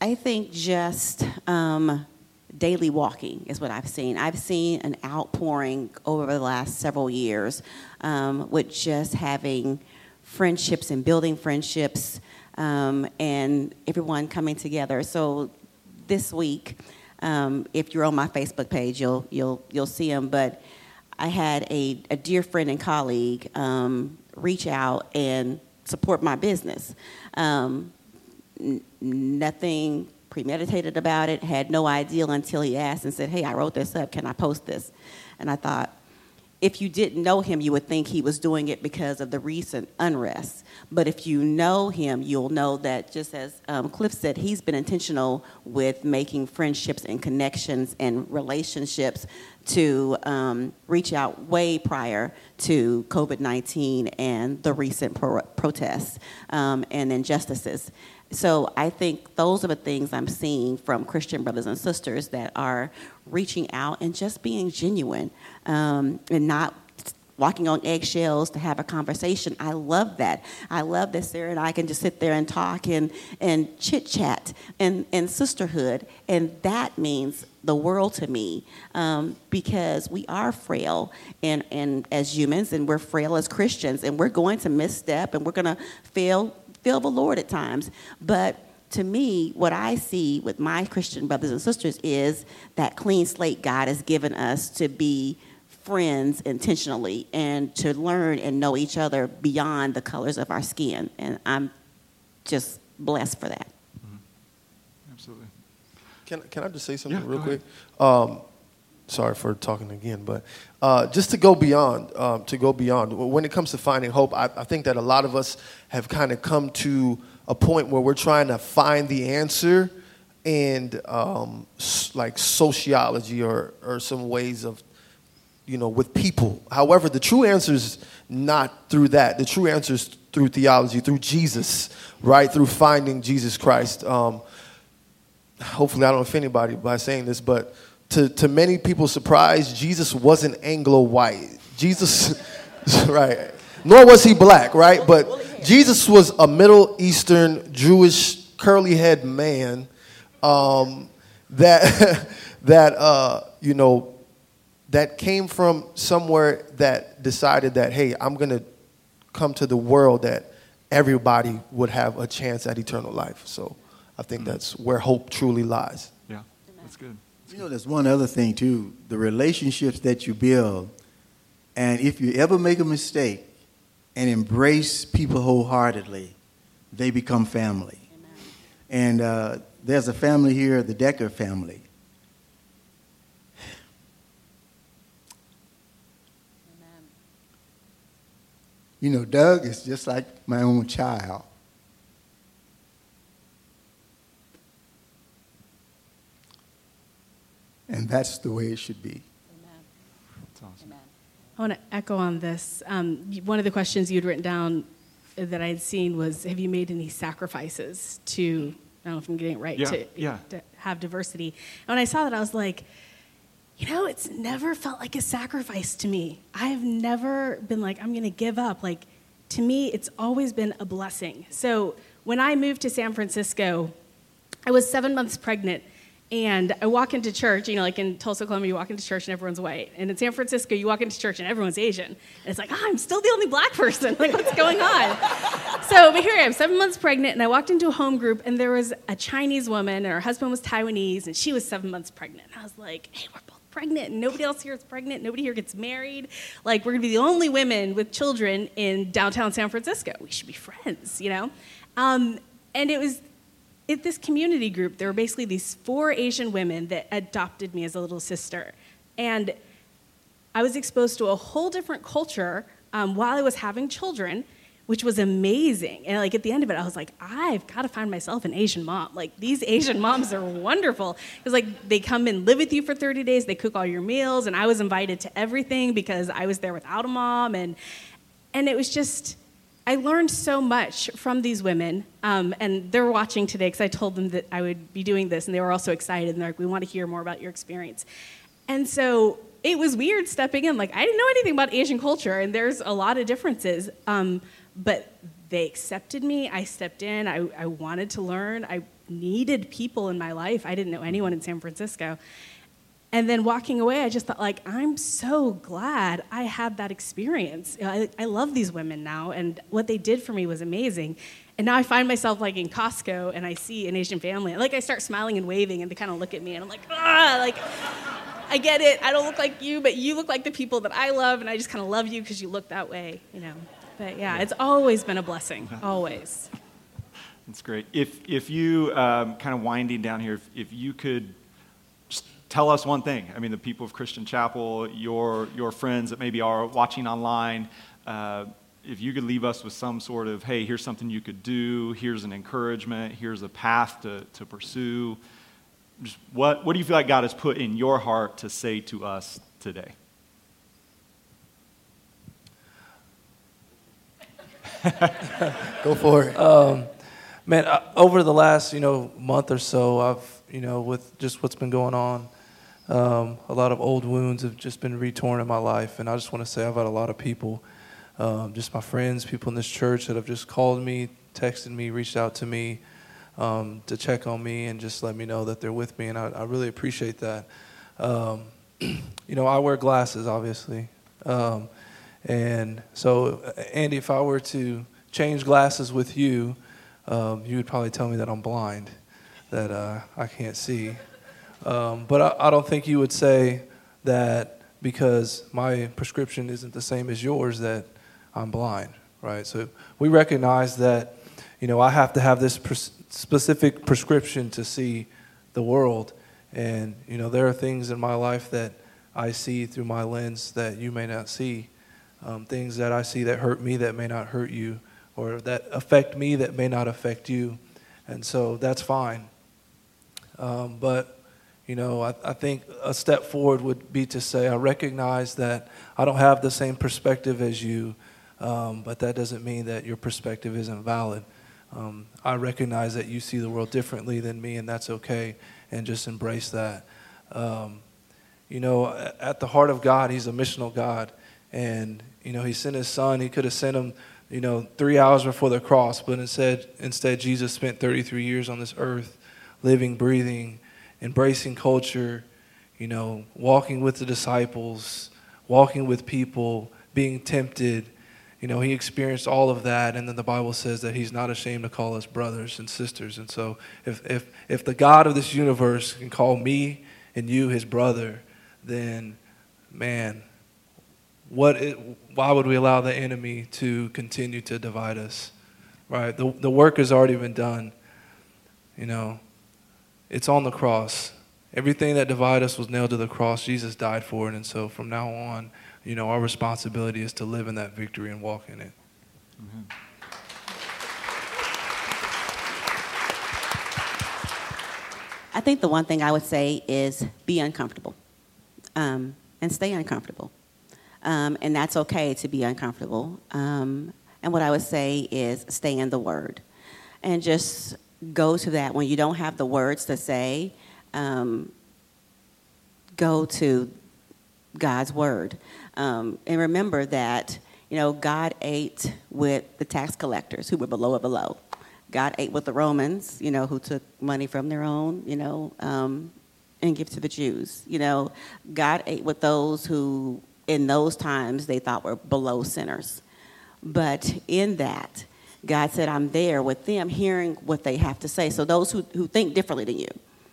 I think just um, daily walking is what I've seen. I've seen an outpouring over the last several years um, with just having friendships and building friendships um, and everyone coming together. So this week, um, if you're on my Facebook page, you'll you'll you'll see them. But I had a, a dear friend and colleague um, reach out and support my business. Um, n- nothing premeditated about it, had no idea until he asked and said, Hey, I wrote this up. Can I post this? And I thought, if you didn't know him, you would think he was doing it because of the recent unrest. But if you know him, you'll know that, just as um, Cliff said, he's been intentional with making friendships and connections and relationships to um, reach out way prior to COVID 19 and the recent pro- protests um, and injustices. So I think those are the things I'm seeing from Christian brothers and sisters that are reaching out and just being genuine um, and not walking on eggshells to have a conversation. I love that. I love that Sarah and I can just sit there and talk and, and chit chat and, and sisterhood. And that means the world to me um, because we are frail and, and as humans and we're frail as Christians and we're going to misstep and we're going to fail feel the Lord at times. But to me, what I see with my Christian brothers and sisters is that clean slate God has given us to be friends intentionally and to learn and know each other beyond the colors of our skin. And I'm just blessed for that. Mm-hmm. Absolutely. Can, can I just say something yeah, real quick? Um, sorry for talking again, but uh, just to go beyond, um, to go beyond. When it comes to finding hope, I, I think that a lot of us have kind of come to a point where we're trying to find the answer and um, like sociology or, or some ways of, you know, with people. However, the true answer is not through that. The true answer is through theology, through Jesus, right? Through finding Jesus Christ. Um, hopefully, I don't offend anybody by saying this, but to, to many people's surprise, Jesus wasn't Anglo white. Jesus, right, nor was he black, right? But Jesus was a Middle Eastern Jewish curly head man um, that, that uh, you know, that came from somewhere that decided that, hey, I'm going to come to the world that everybody would have a chance at eternal life. So I think that's where hope truly lies. Yeah, that's good. You know, there's one other thing too the relationships that you build. And if you ever make a mistake and embrace people wholeheartedly, they become family. Amen. And uh, there's a family here, the Decker family. Amen. You know, Doug is just like my own child. And that's the way it should be. That's awesome. I want to echo on this. Um, one of the questions you'd written down that I had seen was Have you made any sacrifices to, I don't know if I'm getting it right, yeah, to, yeah. to have diversity? And when I saw that, I was like, you know, it's never felt like a sacrifice to me. I've never been like, I'm going to give up. Like, to me, it's always been a blessing. So when I moved to San Francisco, I was seven months pregnant And I walk into church, you know, like in Tulsa, Oklahoma, you walk into church and everyone's white. And in San Francisco, you walk into church and everyone's Asian. And it's like, oh, I'm still the only black person. Like, what's going on? so, but here I am, seven months pregnant, and I walked into a home group, and there was a Chinese woman, and her husband was Taiwanese, and she was seven months pregnant. And I was like, hey, we're both pregnant, and nobody else here is pregnant. Nobody here gets married. Like, we're gonna be the only women with children in downtown San Francisco. We should be friends, you know? Um, and it was at this community group, there were basically these four Asian women that adopted me as a little sister. And I was exposed to a whole different culture um, while I was having children, which was amazing. And like at the end of it, I was like, I've got to find myself an Asian mom. Like these Asian moms are wonderful. Because like they come and live with you for 30 days, they cook all your meals, and I was invited to everything because I was there without a mom, and and it was just I learned so much from these women, um, and they're watching today because I told them that I would be doing this, and they were also excited. And they're like, "We want to hear more about your experience." And so it was weird stepping in. Like I didn't know anything about Asian culture, and there's a lot of differences. Um, but they accepted me. I stepped in. I, I wanted to learn. I needed people in my life. I didn't know anyone in San Francisco, and then walking away, I just thought, like, I'm so glad I had that experience. I, I love these women now, and what they did for me was amazing. And now I find myself like in Costco, and I see an Asian family, and like I start smiling and waving, and they kind of look at me, and I'm like, ah, like, I get it. I don't look like you, but you look like the people that I love, and I just kind of love you because you look that way, you know. But yeah, it's always been a blessing, always. That's great. If if you um, kind of winding down here, if, if you could tell us one thing. I mean, the people of Christian Chapel, your, your friends that maybe are watching online, uh, if you could leave us with some sort of, hey, here's something you could do, here's an encouragement, here's a path to, to pursue, just what, what do you feel like God has put in your heart to say to us today? Go for it. Um, man, uh, over the last you know month or so, I've you know with just what's been going on, um, a lot of old wounds have just been retorn in my life, and I just want to say I've had a lot of people, um, just my friends, people in this church that have just called me, texted me, reached out to me um, to check on me, and just let me know that they're with me, and I, I really appreciate that. Um, you know, I wear glasses, obviously, um, and so Andy, if I were to change glasses with you, um, you would probably tell me that I'm blind, that uh, I can't see. Um, but I, I, don't think you would say that because my prescription isn't the same as yours that I'm blind, right? So we recognize that, you know, I have to have this pres- specific prescription to see the world. And, you know, there are things in my life that I see through my lens that you may not see. Um, things that I see that hurt me that may not hurt you, or that affect me that may not affect you. And so that's fine. Um, but you know, I, I think a step forward would be to say, I recognize that I don't have the same perspective as you, um, but that doesn't mean that your perspective isn't valid. Um, I recognize that you see the world differently than me, and that's okay, and just embrace that. Um, you know, at the heart of God, He's a missional God, and you know, He sent His Son. He could have sent Him, you know, three hours before the cross, but instead, instead, Jesus spent 33 years on this earth, living, breathing, embracing culture, you know, walking with the disciples, walking with people, being tempted. You know, he experienced all of that, and then the Bible says that he's not ashamed to call us brothers and sisters. And so, if, if, if the God of this universe can call me and you his brother, then, man, what why would we allow the enemy to continue to divide us? Right? The, the work has already been done. You know, it's on the cross. Everything that divided us was nailed to the cross. Jesus died for it. And so from now on, you know, our responsibility is to live in that victory and walk in it. Mm-hmm. I think the one thing I would say is be uncomfortable um, and stay uncomfortable. Um, and that's okay to be uncomfortable. Um, and what I would say is stay in the Word and just go to that when you don't have the words to say. Um, go to God's word, um, and remember that you know God ate with the tax collectors who were below or below. God ate with the Romans, you know, who took money from their own, you know, um, and give to the Jews. You know, God ate with those who, in those times, they thought were below sinners. But in that, God said, I'm there with them, hearing what they have to say. So those who, who think differently than you,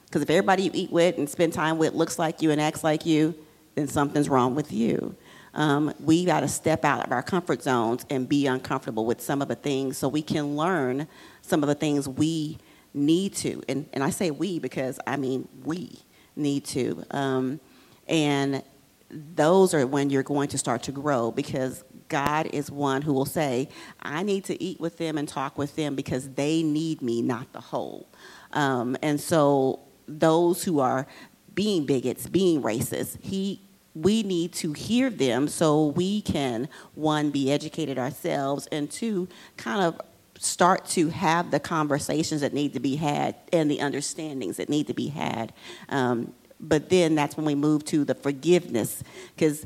because if everybody you eat with and spend time with looks like you and acts like you, then something's wrong with you. Um, we got to step out of our comfort zones and be uncomfortable with some of the things so we can learn some of the things we need to. And, and I say we because I mean we need to. Um, and those are when you're going to start to grow because God is one who will say, I need to eat with them and talk with them because they need me, not the whole. Um, and so those who are being bigots, being racist, he we need to hear them so we can one be educated ourselves and two kind of start to have the conversations that need to be had and the understandings that need to be had um, but then that's when we move to the forgiveness because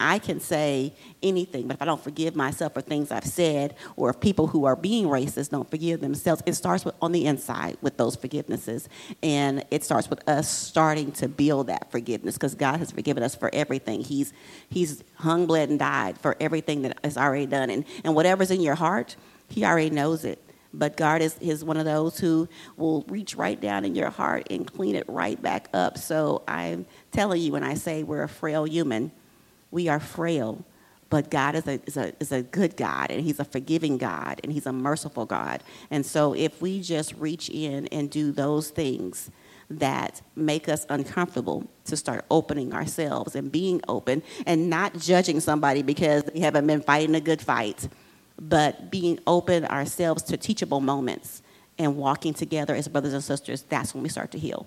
I can say anything, but if I don't forgive myself for things I've said, or if people who are being racist don't forgive themselves, it starts with, on the inside with those forgivenesses. And it starts with us starting to build that forgiveness because God has forgiven us for everything. He's, he's hung, bled, and died for everything that is already done. And, and whatever's in your heart, He already knows it. But God is, is one of those who will reach right down in your heart and clean it right back up. So I'm telling you when I say we're a frail human, we are frail, but God is a, is, a, is a good God, and He's a forgiving God, and He's a merciful God. And so if we just reach in and do those things that make us uncomfortable to start opening ourselves and being open and not judging somebody because they haven't been fighting a good fight, but being open ourselves to teachable moments and walking together as brothers and sisters, that's when we start to heal.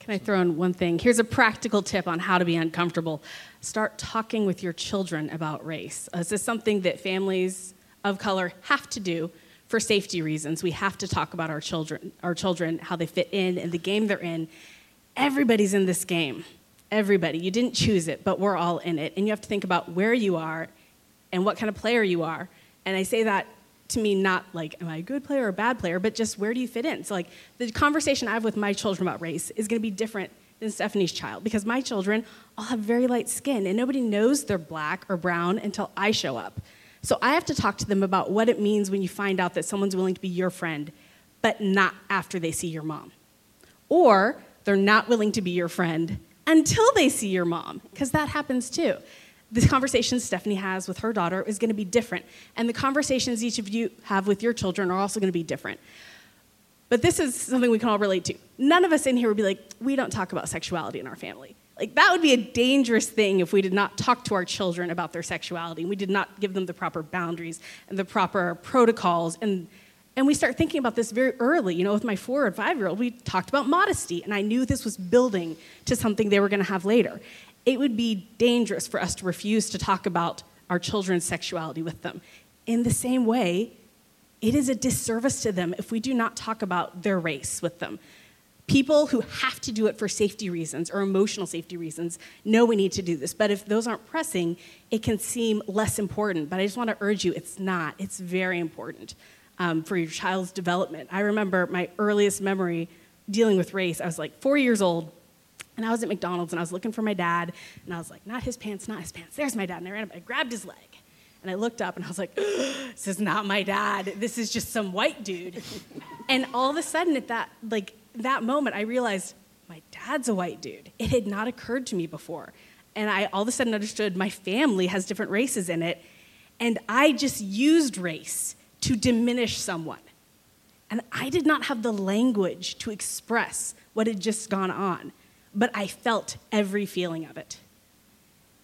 Can I throw in one thing? Here's a practical tip on how to be uncomfortable. Start talking with your children about race. Uh, this is something that families of color have to do for safety reasons. We have to talk about our children, our children, how they fit in and the game they're in. Everybody's in this game. Everybody. You didn't choose it, but we're all in it. And you have to think about where you are and what kind of player you are. And I say that to me not like am i a good player or a bad player but just where do you fit in? So like the conversation i have with my children about race is going to be different than stephanie's child because my children all have very light skin and nobody knows they're black or brown until i show up. So i have to talk to them about what it means when you find out that someone's willing to be your friend but not after they see your mom. Or they're not willing to be your friend until they see your mom because that happens too the conversations Stephanie has with her daughter is going to be different. And the conversations each of you have with your children are also going to be different. But this is something we can all relate to. None of us in here would be like, we don't talk about sexuality in our family. Like, that would be a dangerous thing if we did not talk to our children about their sexuality and we did not give them the proper boundaries and the proper protocols. And, and we start thinking about this very early. You know, with my four or five year old, we talked about modesty, and I knew this was building to something they were going to have later it would be dangerous for us to refuse to talk about our children's sexuality with them. In the same way, it is a disservice to them if we do not talk about their race with them. People who have to do it for safety reasons or emotional safety reasons know we need to do this. But if those aren't pressing, it can seem less important. But I just want to urge you it's not. It's very important um, for your child's development. I remember my earliest memory dealing with race. I was like four years old and I was at McDonald's and I was looking for my dad, and I was like, not his pants, not his pants. There's my dad. And I ran up, I grabbed his leg, and I looked up and I was like, this is not my dad. This is just some white dude. and all of a sudden, at that like that moment, I realized my dad's a white dude. It had not occurred to me before. And I all of a sudden understood my family has different races in it. And I just used race to diminish someone. And I did not have the language to express what had just gone on but I felt every feeling of it.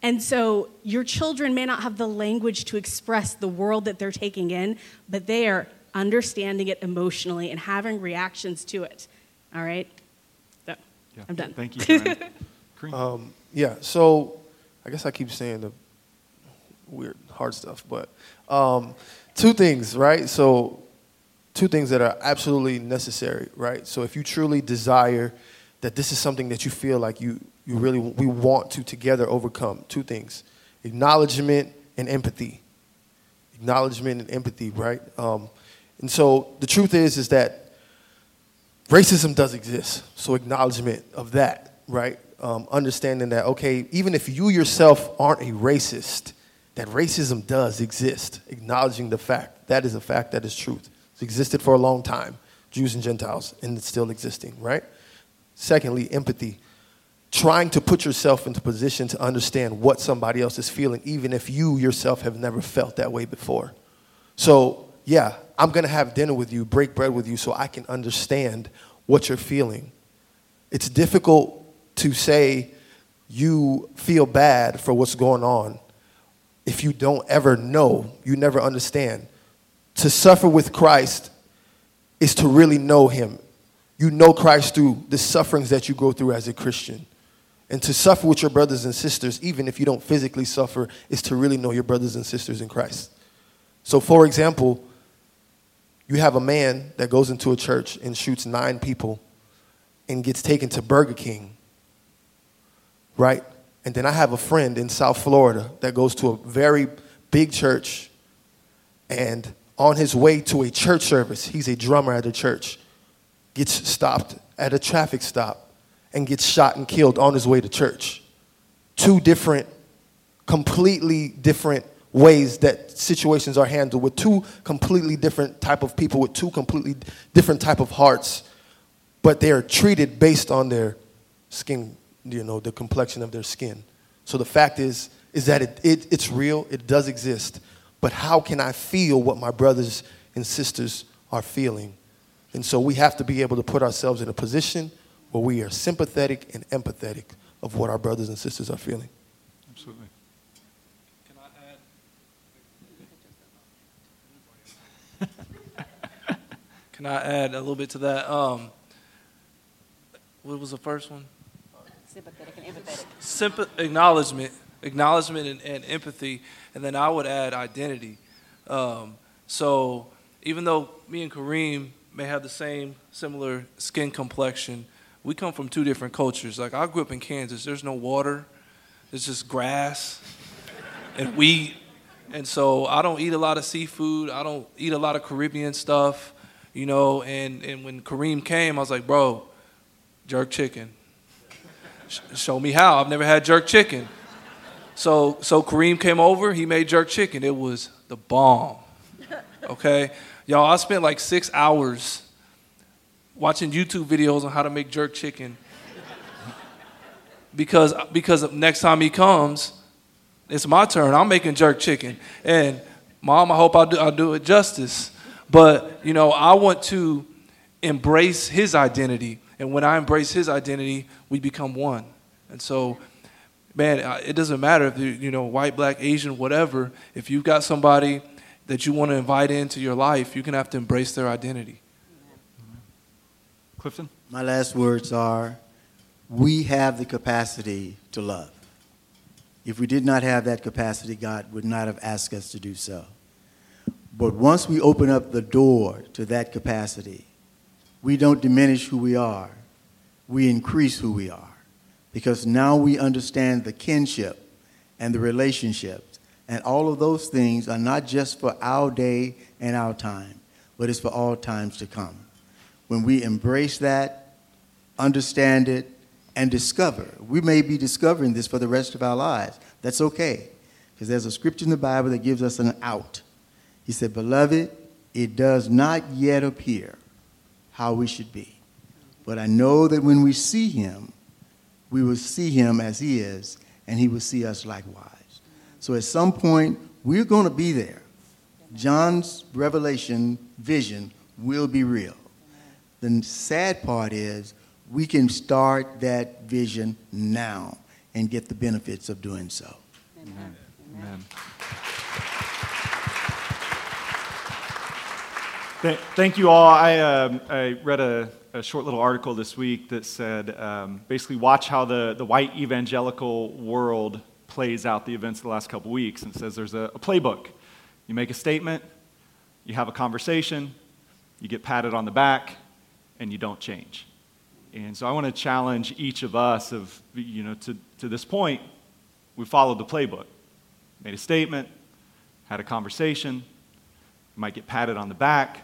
And so your children may not have the language to express the world that they're taking in, but they are understanding it emotionally and having reactions to it. All right? So, yeah. I'm done. Thank you. um, yeah, so I guess I keep saying the weird, hard stuff, but um, two things, right? So, two things that are absolutely necessary, right? So, if you truly desire that this is something that you feel like you, you really we want to together overcome two things acknowledgement and empathy acknowledgement and empathy right um, and so the truth is is that racism does exist. So acknowledgement of that, right? Um, understanding that, okay, even if you yourself aren't a racist, that racism does exist. Acknowledging the fact. That is a fact, that is truth. It's existed for a long time, Jews and Gentiles, and it's still existing, right? Secondly, empathy. Trying to put yourself into position to understand what somebody else is feeling, even if you yourself have never felt that way before. So, yeah, I'm gonna have dinner with you, break bread with you, so I can understand what you're feeling. It's difficult to say you feel bad for what's going on if you don't ever know, you never understand. To suffer with Christ is to really know Him. You know Christ through the sufferings that you go through as a Christian. And to suffer with your brothers and sisters, even if you don't physically suffer, is to really know your brothers and sisters in Christ. So, for example, you have a man that goes into a church and shoots nine people and gets taken to Burger King, right? And then I have a friend in South Florida that goes to a very big church and on his way to a church service, he's a drummer at a church, gets stopped at a traffic stop and gets shot and killed on his way to church. Two different, completely different ways that situations are handled with two completely different type of people with two completely different type of hearts. But they are treated based on their skin you know the complexion of their skin. So the fact is is that it, it, it's real it does exist. But how can i feel what my brothers and sisters are feeling and so we have to be able to put ourselves in a position where we are sympathetic and empathetic of what our brothers and sisters are feeling Absolutely. Can I add? Can I add a little bit to that? Um, what was the first one? Sympathetic and empathetic. Sympa- acknowledgement, acknowledgement, and, and empathy, and then I would add identity. Um, so even though me and Kareem may have the same similar skin complexion, we come from two different cultures. Like I grew up in Kansas. There's no water. There's just grass and wheat. And so I don't eat a lot of seafood. I don't eat a lot of Caribbean stuff, you know. And, and when Kareem came, I was like, bro, jerk chicken. Sh- show me how. I've never had jerk chicken. So, so Kareem came over. He made jerk chicken. It was the bomb. Okay, y'all. I spent like six hours watching YouTube videos on how to make jerk chicken because because next time he comes, it's my turn. I'm making jerk chicken, and mom, I hope I do I do it justice. But you know, I want to embrace his identity, and when I embrace his identity, we become one. And so, man, it doesn't matter if you you know white, black, Asian, whatever. If you've got somebody that you want to invite into your life, you're gonna have to embrace their identity. Clifton? My last words are we have the capacity to love. If we did not have that capacity, God would not have asked us to do so. But once we open up the door to that capacity, we don't diminish who we are, we increase who we are. Because now we understand the kinship and the relationships. And all of those things are not just for our day and our time, but it's for all times to come when we embrace that, understand it, and discover. We may be discovering this for the rest of our lives. That's okay, because there's a scripture in the Bible that gives us an out. He said, Beloved, it does not yet appear how we should be. But I know that when we see him, we will see him as he is, and he will see us likewise. So at some point, we're going to be there. John's revelation vision will be real. The sad part is we can start that vision now and get the benefits of doing so. Amen. Amen. Th- Thank you all. I, um, I read a, a short little article this week that said um, basically watch how the, the white evangelical world plays out the events of the last couple weeks. And says there's a, a playbook. You make a statement, you have a conversation, you get patted on the back, and you don't change. And so I want to challenge each of us of, you know, to, to this point, we followed the playbook. Made a statement, had a conversation, might get patted on the back,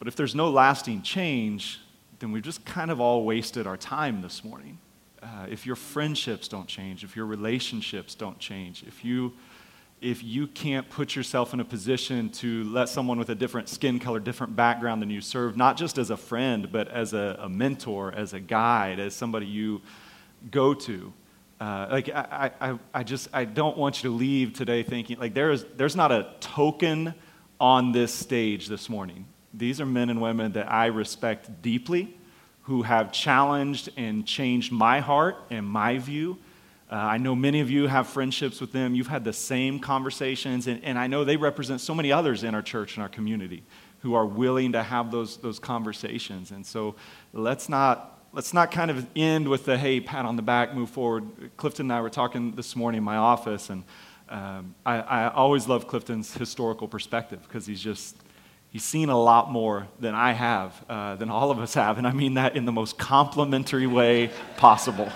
but if there's no lasting change, then we've just kind of all wasted our time this morning. Uh, if your friendships don't change, if your relationships don't change, if you if you can't put yourself in a position to let someone with a different skin color, different background than you serve, not just as a friend, but as a, a mentor, as a guide, as somebody you go to. Uh, like I, I, I just I don't want you to leave today thinking like there is there's not a token on this stage this morning. These are men and women that I respect deeply, who have challenged and changed my heart and my view uh, I know many of you have friendships with them. You've had the same conversations, and, and I know they represent so many others in our church and our community who are willing to have those, those conversations. And so let's not, let's not kind of end with the hey, pat on the back, move forward. Clifton and I were talking this morning in my office, and um, I, I always love Clifton's historical perspective because he's just, he's seen a lot more than I have, uh, than all of us have. And I mean that in the most complimentary way possible.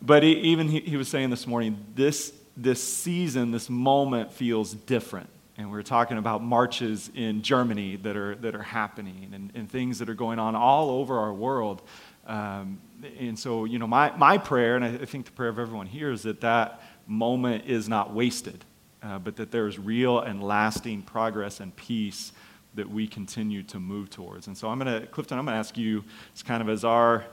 But he, even he, he was saying this morning, this, this season, this moment feels different. And we are talking about marches in Germany that are, that are happening and, and things that are going on all over our world. Um, and so, you know, my, my prayer, and I, I think the prayer of everyone here, is that that moment is not wasted, uh, but that there is real and lasting progress and peace that we continue to move towards. And so I'm going to, Clifton, I'm going to ask you, it's kind of as our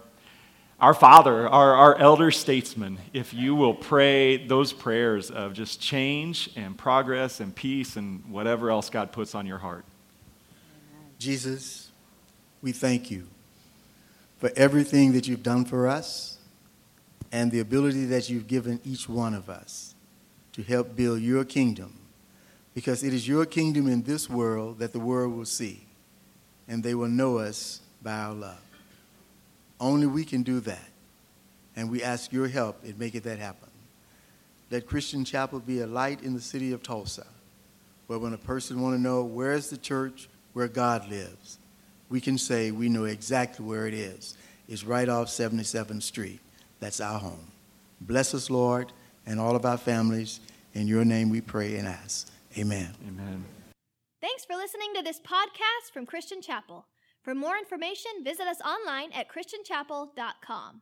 our Father, our, our elder statesman, if you will pray those prayers of just change and progress and peace and whatever else God puts on your heart. Jesus, we thank you for everything that you've done for us and the ability that you've given each one of us to help build your kingdom. Because it is your kingdom in this world that the world will see, and they will know us by our love. Only we can do that. And we ask your help in making that happen. Let Christian Chapel be a light in the city of Tulsa, where when a person want to know where is the church where God lives, we can say we know exactly where it is. It's right off 77th Street. That's our home. Bless us, Lord, and all of our families. In your name we pray and ask. Amen. Amen. Thanks for listening to this podcast from Christian Chapel. For more information, visit us online at ChristianChapel.com.